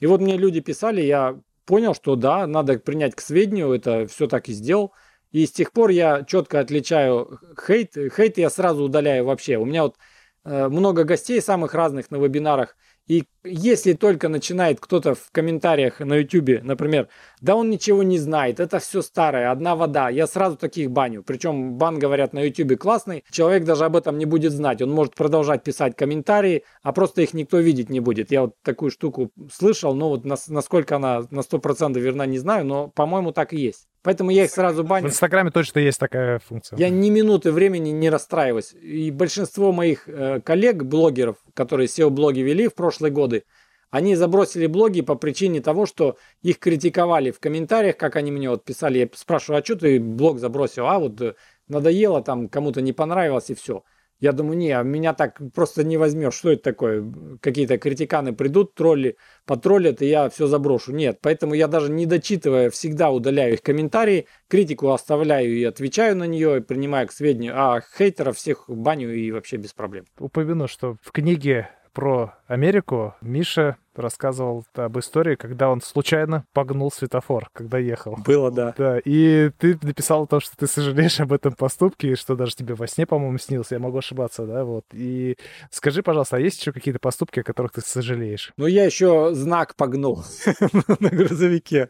Speaker 1: И вот мне люди писали, я понял, что да, надо принять к сведению, это все так и сделал. И с тех пор я четко отличаю хейт. Хейт я сразу удаляю вообще. У меня вот э, много гостей самых разных на вебинарах – и если только начинает кто-то в комментариях на YouTube, например, да он ничего не знает, это все старое, одна вода, я сразу таких баню. Причем бан, говорят, на YouTube классный, человек даже об этом не будет знать. Он может продолжать писать комментарии, а просто их никто видеть не будет. Я вот такую штуку слышал, но вот насколько она на 100% верна, не знаю, но, по-моему, так и есть. Поэтому я их сразу баню.
Speaker 2: В Инстаграме точно есть такая функция.
Speaker 1: Я ни минуты времени не расстраиваюсь. И большинство моих э, коллег, блогеров, которые SEO-блоги вели в прошлые годы, они забросили блоги по причине того, что их критиковали в комментариях, как они мне вот писали. Я спрашиваю, а что ты блог забросил? А вот э, надоело, там кому-то не понравилось и все. Я думаю, не, меня так просто не возьмешь. Что это такое? Какие-то критиканы придут, тролли, потроллят, и я все заброшу. Нет, поэтому я даже не дочитывая, всегда удаляю их комментарии, критику оставляю и отвечаю на нее, и принимаю к сведению, а хейтеров всех баню и вообще без проблем.
Speaker 2: Упомяну, что в книге про Америку Миша рассказывал об истории, когда он случайно погнул светофор, когда ехал.
Speaker 1: Было, да.
Speaker 2: Да, и ты написал то, что ты сожалеешь об этом поступке, и что даже тебе во сне, по-моему, снился, я могу ошибаться, да, вот. И скажи, пожалуйста, а есть еще какие-то поступки, о которых ты сожалеешь?
Speaker 1: Ну, я еще знак погнул на грузовике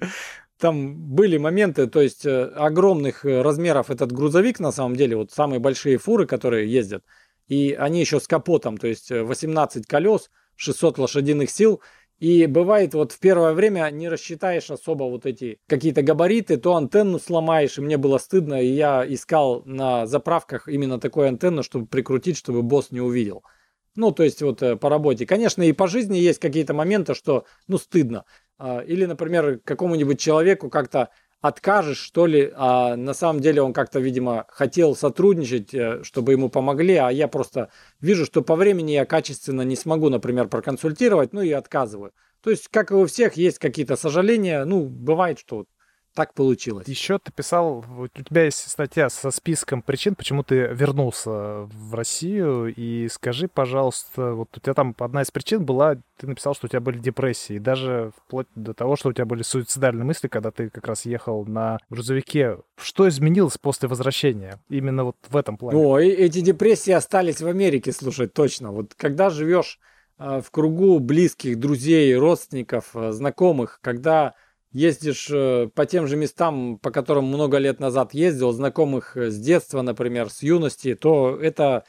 Speaker 1: там были моменты, то есть э, огромных э, размеров этот грузовик, на самом деле, вот самые большие фуры, которые ездят, и они еще с капотом, то есть 18 э, колес, 600 лошадиных сил. И бывает, вот в первое время не рассчитаешь особо вот эти какие-то габариты, то антенну сломаешь, и мне было стыдно, и я искал на заправках именно такую антенну, чтобы прикрутить, чтобы босс не увидел. Ну, то есть вот э, по работе. Конечно, и по жизни есть какие-то моменты, что, ну, стыдно. А, или, например, какому-нибудь человеку как-то откажешь, что ли, а на самом деле он как-то, видимо, хотел сотрудничать, э, чтобы ему помогли, а я просто вижу, что по времени я качественно не смогу, например, проконсультировать, ну и отказываю. То есть, как и у всех, есть какие-то сожаления, ну, бывает, что так получилось.
Speaker 2: Еще ты писал, у тебя есть статья со списком причин, почему ты вернулся в Россию. И скажи, пожалуйста, вот у тебя там одна из причин была, ты написал, что у тебя были депрессии. И даже вплоть до того, что у тебя были суицидальные мысли, когда ты как раз ехал на грузовике. Что изменилось после возвращения? Именно вот в этом плане.
Speaker 1: О, эти депрессии остались в Америке, слушай, точно. Вот когда живешь а, в кругу близких, друзей, родственников, а, знакомых, когда ездишь э, по тем же местам, по которым много лет назад ездил, знакомых э, с детства, например, с юности, то это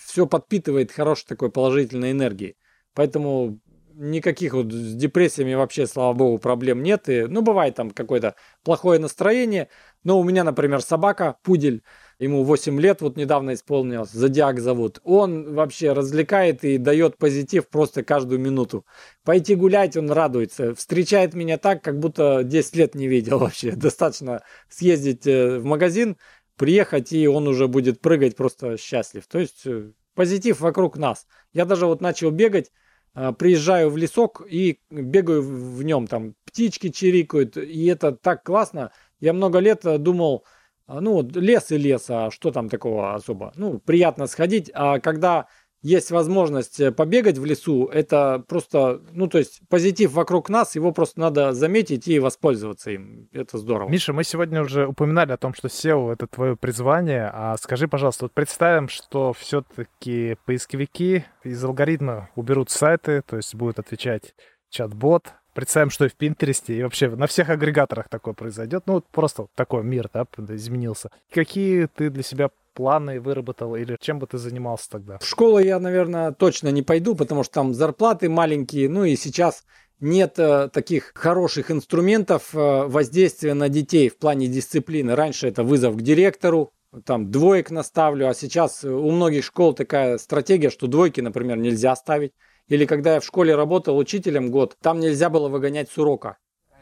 Speaker 1: все подпитывает хорошей такой положительной энергией. Поэтому никаких вот с депрессиями вообще, слава богу, проблем нет. И, ну, бывает там какое-то плохое настроение. Но у меня, например, собака, пудель, ему 8 лет, вот недавно исполнилось, Зодиак зовут. Он вообще развлекает и дает позитив просто каждую минуту. Пойти гулять он радуется, встречает меня так, как будто 10 лет не видел вообще. Достаточно съездить э, в магазин, приехать, и он уже будет прыгать просто счастлив. То есть э, позитив вокруг нас. Я даже вот начал бегать, приезжаю в лесок и бегаю в нем, там птички чирикают, и это так классно. Я много лет э, думал, а, ну, лес и лес, а что там такого особо? Ну, приятно сходить, а когда есть возможность э, побегать в лесу, это просто, ну, то есть позитив вокруг нас, его просто надо заметить и воспользоваться им. Это здорово.
Speaker 2: Миша, мы сегодня уже упоминали о том, что SEO — это твое призвание, а скажи, пожалуйста, вот представим, что все-таки поисковики из алгоритма уберут сайты, то есть будет отвечать чат-бот, Представим, что и в Пинтересте, и вообще на всех агрегаторах такое произойдет. Ну, вот просто такой мир, да, изменился. Какие ты для себя планы выработал или чем бы ты занимался тогда?
Speaker 1: В школу я, наверное, точно не пойду, потому что там зарплаты маленькие, ну и сейчас нет э, таких хороших инструментов э, воздействия на детей в плане дисциплины. Раньше это вызов к директору, там двоек наставлю, а сейчас у многих школ такая стратегия, что двойки, например, нельзя ставить. Или когда я в школе работал учителем год, там нельзя было выгонять с урока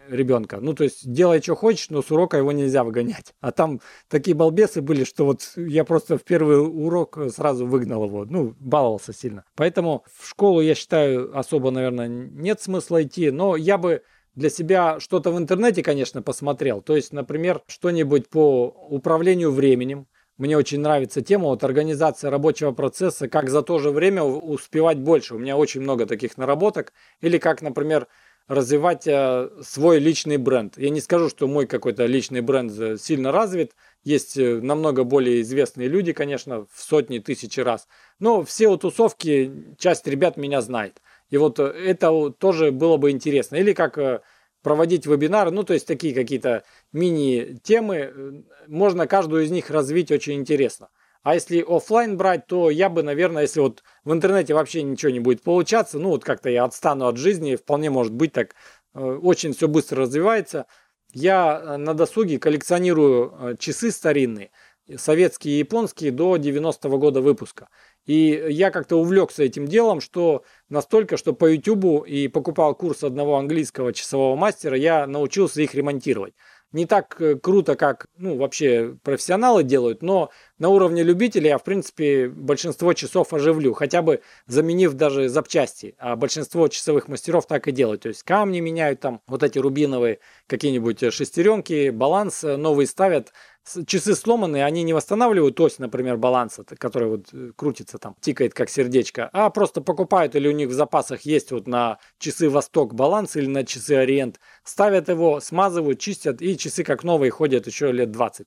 Speaker 1: ребенка. Ну, то есть делай, что хочешь, но с урока его нельзя выгонять. А там такие балбесы были, что вот я просто в первый урок сразу выгнал его. Ну, баловался сильно. Поэтому в школу, я считаю, особо, наверное, нет смысла идти. Но я бы для себя что-то в интернете, конечно, посмотрел. То есть, например, что-нибудь по управлению временем. Мне очень нравится тема вот организация рабочего процесса, как за то же время успевать больше. У меня очень много таких наработок. Или как, например, развивать э, свой личный бренд. Я не скажу, что мой какой-то личный бренд э, сильно развит. Есть э, намного более известные люди, конечно, в сотни, тысячи раз. Но все у тусовки, часть ребят меня знает. И вот это тоже было бы интересно. Или как проводить вебинары, ну то есть такие какие-то мини-темы. Можно каждую из них развить очень интересно. А если офлайн брать, то я бы, наверное, если вот в интернете вообще ничего не будет получаться, ну вот как-то я отстану от жизни, вполне может быть так, э, очень все быстро развивается. Я э, на досуге коллекционирую э, часы старинные, советские и японские до 90-го года выпуска. И я как-то увлекся этим делом, что настолько, что по YouTube и покупал курс одного английского часового мастера, я научился их ремонтировать не так э, круто, как ну, вообще профессионалы делают, но на уровне любителей я, в принципе, большинство часов оживлю, хотя бы заменив даже запчасти. А большинство часовых мастеров так и делают. То есть камни меняют там, вот эти рубиновые какие-нибудь э, шестеренки, баланс э, новый ставят, часы сломанные, они не восстанавливают ось, например, баланса, который вот э, крутится там, тикает как сердечко, а просто покупают или у них в запасах есть вот на часы Восток баланс или на часы Ориент, ставят его, смазывают, чистят и часы как новые ходят еще лет 20.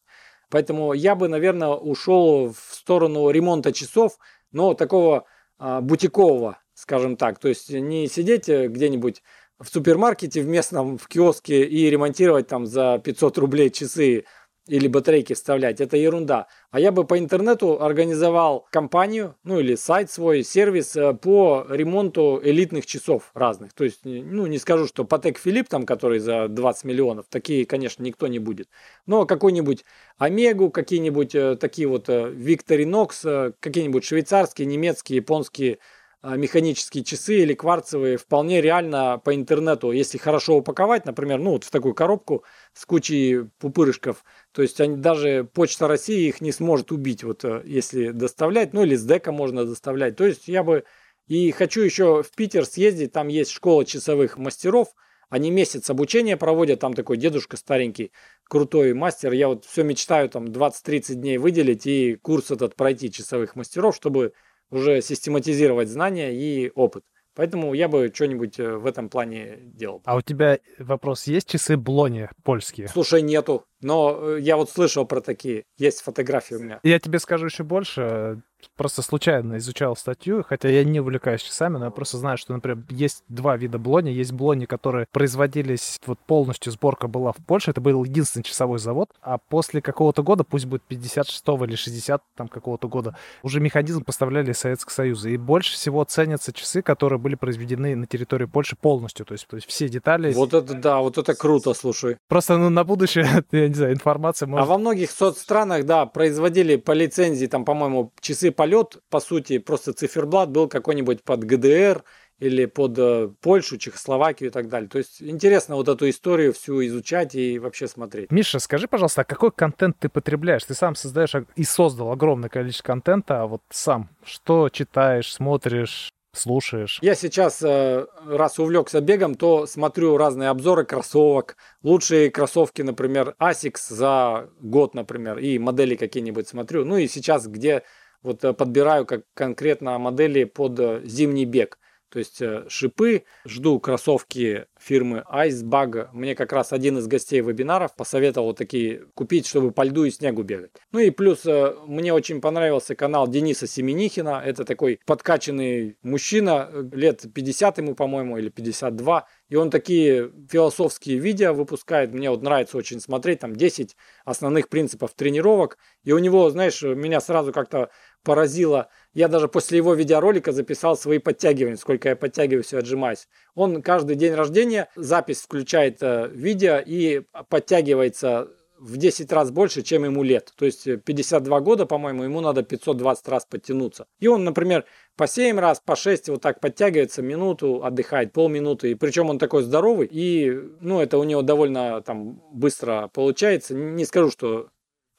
Speaker 1: Поэтому я бы, наверное, ушел в сторону ремонта часов, но такого а, бутикового, скажем так. То есть не сидеть э, где-нибудь в супермаркете в местном, в киоске и ремонтировать там за 500 рублей часы или батарейки вставлять, это ерунда. А я бы по интернету организовал компанию, ну или сайт свой, сервис э, по ремонту элитных часов разных. То есть, ну не скажу, что Патек Филипп, там, который за 20 миллионов, такие, конечно, никто не будет. Но какой-нибудь Омегу, какие-нибудь э, такие вот Викторинокс, э, какие-нибудь швейцарские, немецкие, японские механические часы или кварцевые вполне реально по интернету, если хорошо упаковать, например, ну вот в такую коробку с кучей пупырышков, то есть они, даже Почта России их не сможет убить, вот э, если доставлять, ну или с дека можно доставлять. То есть я бы и хочу еще в Питер съездить, там есть школа часовых мастеров, они месяц обучения проводят, там такой дедушка старенький, крутой мастер. Я вот все мечтаю там 20-30 дней выделить и курс этот пройти часовых мастеров, чтобы уже систематизировать знания и опыт. Поэтому я бы что-нибудь э, в этом плане делал.
Speaker 2: А у тебя вопрос, есть часы Блони польские?
Speaker 1: Слушай, нету. Но э, я вот слышал про такие. Есть фотографии у меня.
Speaker 2: Я тебе скажу еще больше. Просто случайно изучал статью, хотя я не увлекаюсь часами, но я просто знаю, что, например, есть два вида блони. Есть блони, которые производились, вот полностью сборка была в Польше, это был единственный часовой завод, а после какого-то года, пусть будет 56 или 60 там какого-то года, уже механизм поставляли из Советского Союза. И больше всего ценятся часы, которые были произведены на территории Польши полностью, то есть, то есть все детали.
Speaker 1: Вот это да, вот это круто, слушай.
Speaker 2: Просто ну, на будущее, я не знаю, информация может...
Speaker 1: А во многих соцстранах, да, производили по лицензии, там, по-моему, часы полет, по сути, просто циферблат был какой-нибудь под ГДР, или под э, Польшу, Чехословакию и так далее. То есть интересно вот эту историю всю изучать и вообще смотреть.
Speaker 2: Миша, скажи, пожалуйста, а какой контент ты потребляешь? Ты сам создаешь и создал огромное количество контента, а вот сам что читаешь, смотришь? слушаешь?
Speaker 1: Я сейчас, э, раз увлекся бегом, то смотрю разные обзоры кроссовок. Лучшие кроссовки, например, Asics за год, например, и модели какие-нибудь смотрю. Ну и сейчас, где вот э, подбираю как конкретно модели под зимний бег. То есть э, шипы, жду кроссовки фирмы Icebug. Мне как раз один из гостей вебинаров посоветовал такие купить, чтобы по льду и снегу бегать. Ну и плюс э, мне очень понравился канал Дениса Семенихина. Это такой подкачанный мужчина, э, лет 50 ему, по-моему, или 52. И он такие философские видео выпускает. Мне вот нравится очень смотреть. Там 10 основных принципов тренировок. И у него, знаешь, меня сразу как-то поразило. Я даже после его видеоролика записал свои подтягивания, сколько я подтягиваюсь и отжимаюсь. Он каждый день рождения запись включает э, видео и подтягивается в 10 раз больше, чем ему лет. То есть 52 года, по-моему, ему надо 520 раз подтянуться. И он, например, по 7 раз, по 6 вот так подтягивается, минуту отдыхает, полминуты. И причем он такой здоровый. И, ну, это у него довольно там быстро получается. Не скажу, что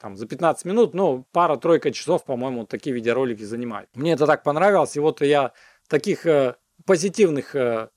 Speaker 1: там за 15 минут, но пара-тройка часов, по-моему, такие видеоролики занимают. Мне это так понравилось, и вот я таких э, позитивных э,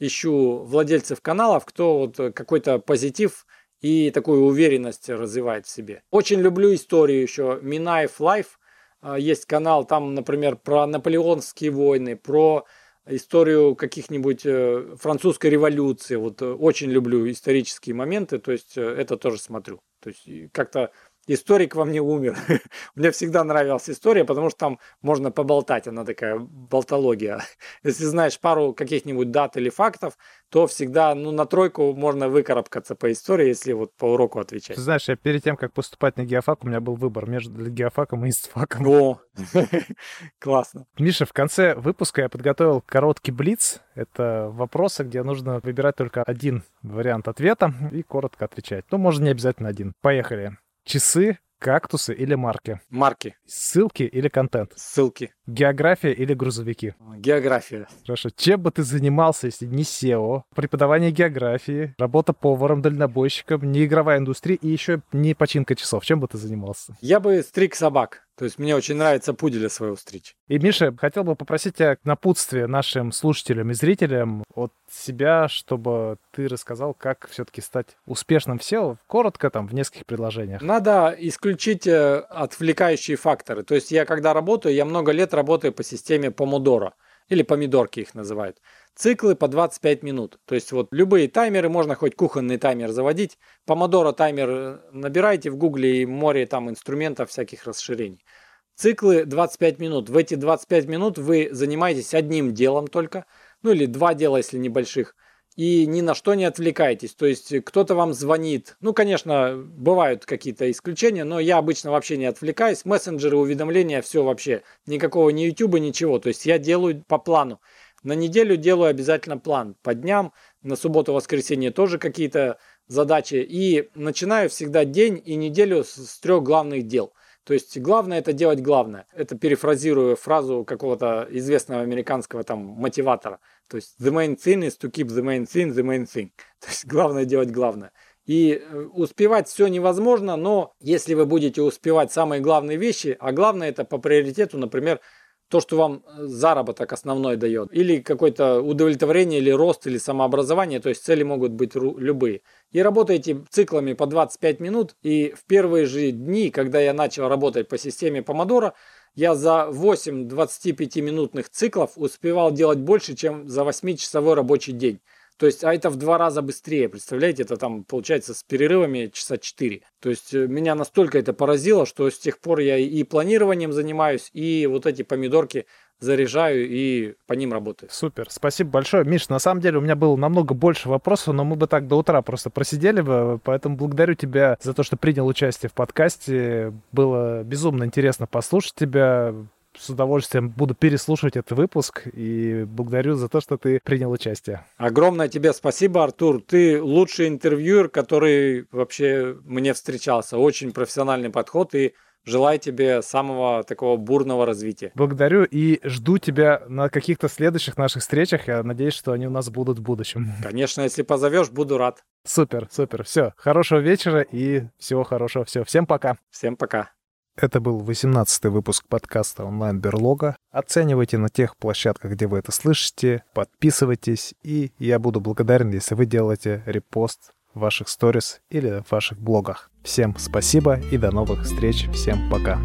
Speaker 1: ищу владельцев каналов, кто вот э, какой-то позитив и такую уверенность развивает в себе. Очень люблю историю еще. Минаев Life э, есть канал, там, например, про наполеонские войны, про историю каких-нибудь э, французской революции. Вот очень люблю исторические моменты, то есть это тоже смотрю. То есть как-то историк во мне умер. мне всегда нравилась история, потому что там можно поболтать, она такая болтология. Если знаешь пару каких-нибудь дат или фактов, то всегда ну, на тройку можно выкарабкаться по истории, если вот по уроку отвечать.
Speaker 2: Ты знаешь, я перед тем, как поступать на геофак, у меня был выбор между геофаком и истфаком.
Speaker 1: О, классно.
Speaker 2: Миша, в конце выпуска я подготовил короткий блиц. Это вопросы, где нужно выбирать только один вариант ответа и коротко отвечать. Ну, можно не обязательно один. Поехали. Часы, кактусы или марки?
Speaker 1: Марки.
Speaker 2: Ссылки или контент?
Speaker 1: Ссылки.
Speaker 2: География или грузовики?
Speaker 1: География.
Speaker 2: Хорошо. Чем бы ты занимался, если не SEO, преподавание географии, работа поваром, дальнобойщиком, не игровая индустрия и еще не починка часов? Чем бы ты занимался?
Speaker 1: Я бы стриг собак. То есть мне очень нравится пуделя своего стричь.
Speaker 2: И, Миша, хотел бы попросить тебя напутствие нашим слушателям и зрителям от себя, чтобы ты рассказал, как все-таки стать успешным в SEO, коротко, там, в нескольких предложениях.
Speaker 1: Надо исключить э, отвлекающие факторы. То есть я, когда работаю, я много лет работаю по системе помодоро, или помидорки их называют. Циклы по 25 минут. То есть вот любые таймеры, можно хоть кухонный таймер заводить. Помодоро таймер э, набирайте в гугле и море там инструментов всяких расширений. Циклы 25 минут. В эти 25 минут вы занимаетесь одним делом только. Ну или два дела, если небольших и ни на что не отвлекайтесь. То есть кто-то вам звонит. Ну, конечно, бывают какие-то исключения, но я обычно вообще не отвлекаюсь. Мессенджеры, уведомления, все вообще. Никакого ни YouTube, ничего. То есть я делаю по плану. На неделю делаю обязательно план. По дням, на субботу-воскресенье тоже какие-то задачи. И начинаю всегда день и неделю с, трех главных дел. То есть главное это делать главное. Это перефразирую фразу какого-то известного американского там мотиватора. То есть the main thing is to keep the main thing the main thing. То есть главное делать главное. И э, успевать все невозможно, но если вы будете успевать самые главные вещи, а главное это по приоритету, например, то, что вам э, заработок основной дает, или какое-то удовлетворение, или рост, или самообразование, то есть цели могут быть любые. И работаете циклами по 25 минут, и в первые же дни, когда я начал работать по системе Помодора, я за 8 25-минутных циклов успевал делать больше, чем за 8-часовой рабочий день. То есть, а это в два раза быстрее, представляете, это там получается с перерывами часа 4. То есть, э, меня настолько это поразило, что с тех пор я и планированием занимаюсь, и вот эти помидорки заряжаю и по ним работаю.
Speaker 2: Супер, спасибо большое. Миш, на самом деле у меня было намного больше вопросов, но мы бы так до утра просто просидели бы, поэтому благодарю тебя за то, что принял участие в подкасте. Было безумно интересно послушать тебя. С удовольствием буду переслушивать этот выпуск и благодарю за то, что ты принял участие.
Speaker 1: Огромное тебе спасибо, Артур. Ты лучший интервьюер, который вообще мне встречался. Очень профессиональный подход и Желаю тебе самого такого бурного развития.
Speaker 2: Благодарю и жду тебя на каких-то следующих наших встречах. Я надеюсь, что они у нас будут в будущем.
Speaker 1: Конечно, если позовешь, буду рад.
Speaker 2: Супер, супер. Все, хорошего вечера и всего хорошего. Все, всем пока.
Speaker 1: Всем пока.
Speaker 3: Это был 18-й выпуск подкаста «Онлайн Берлога». Оценивайте на тех площадках, где вы это слышите, подписывайтесь, и я буду благодарен, если вы делаете репост в ваших сторис или в ваших блогах. Всем спасибо и до новых встреч. Всем пока.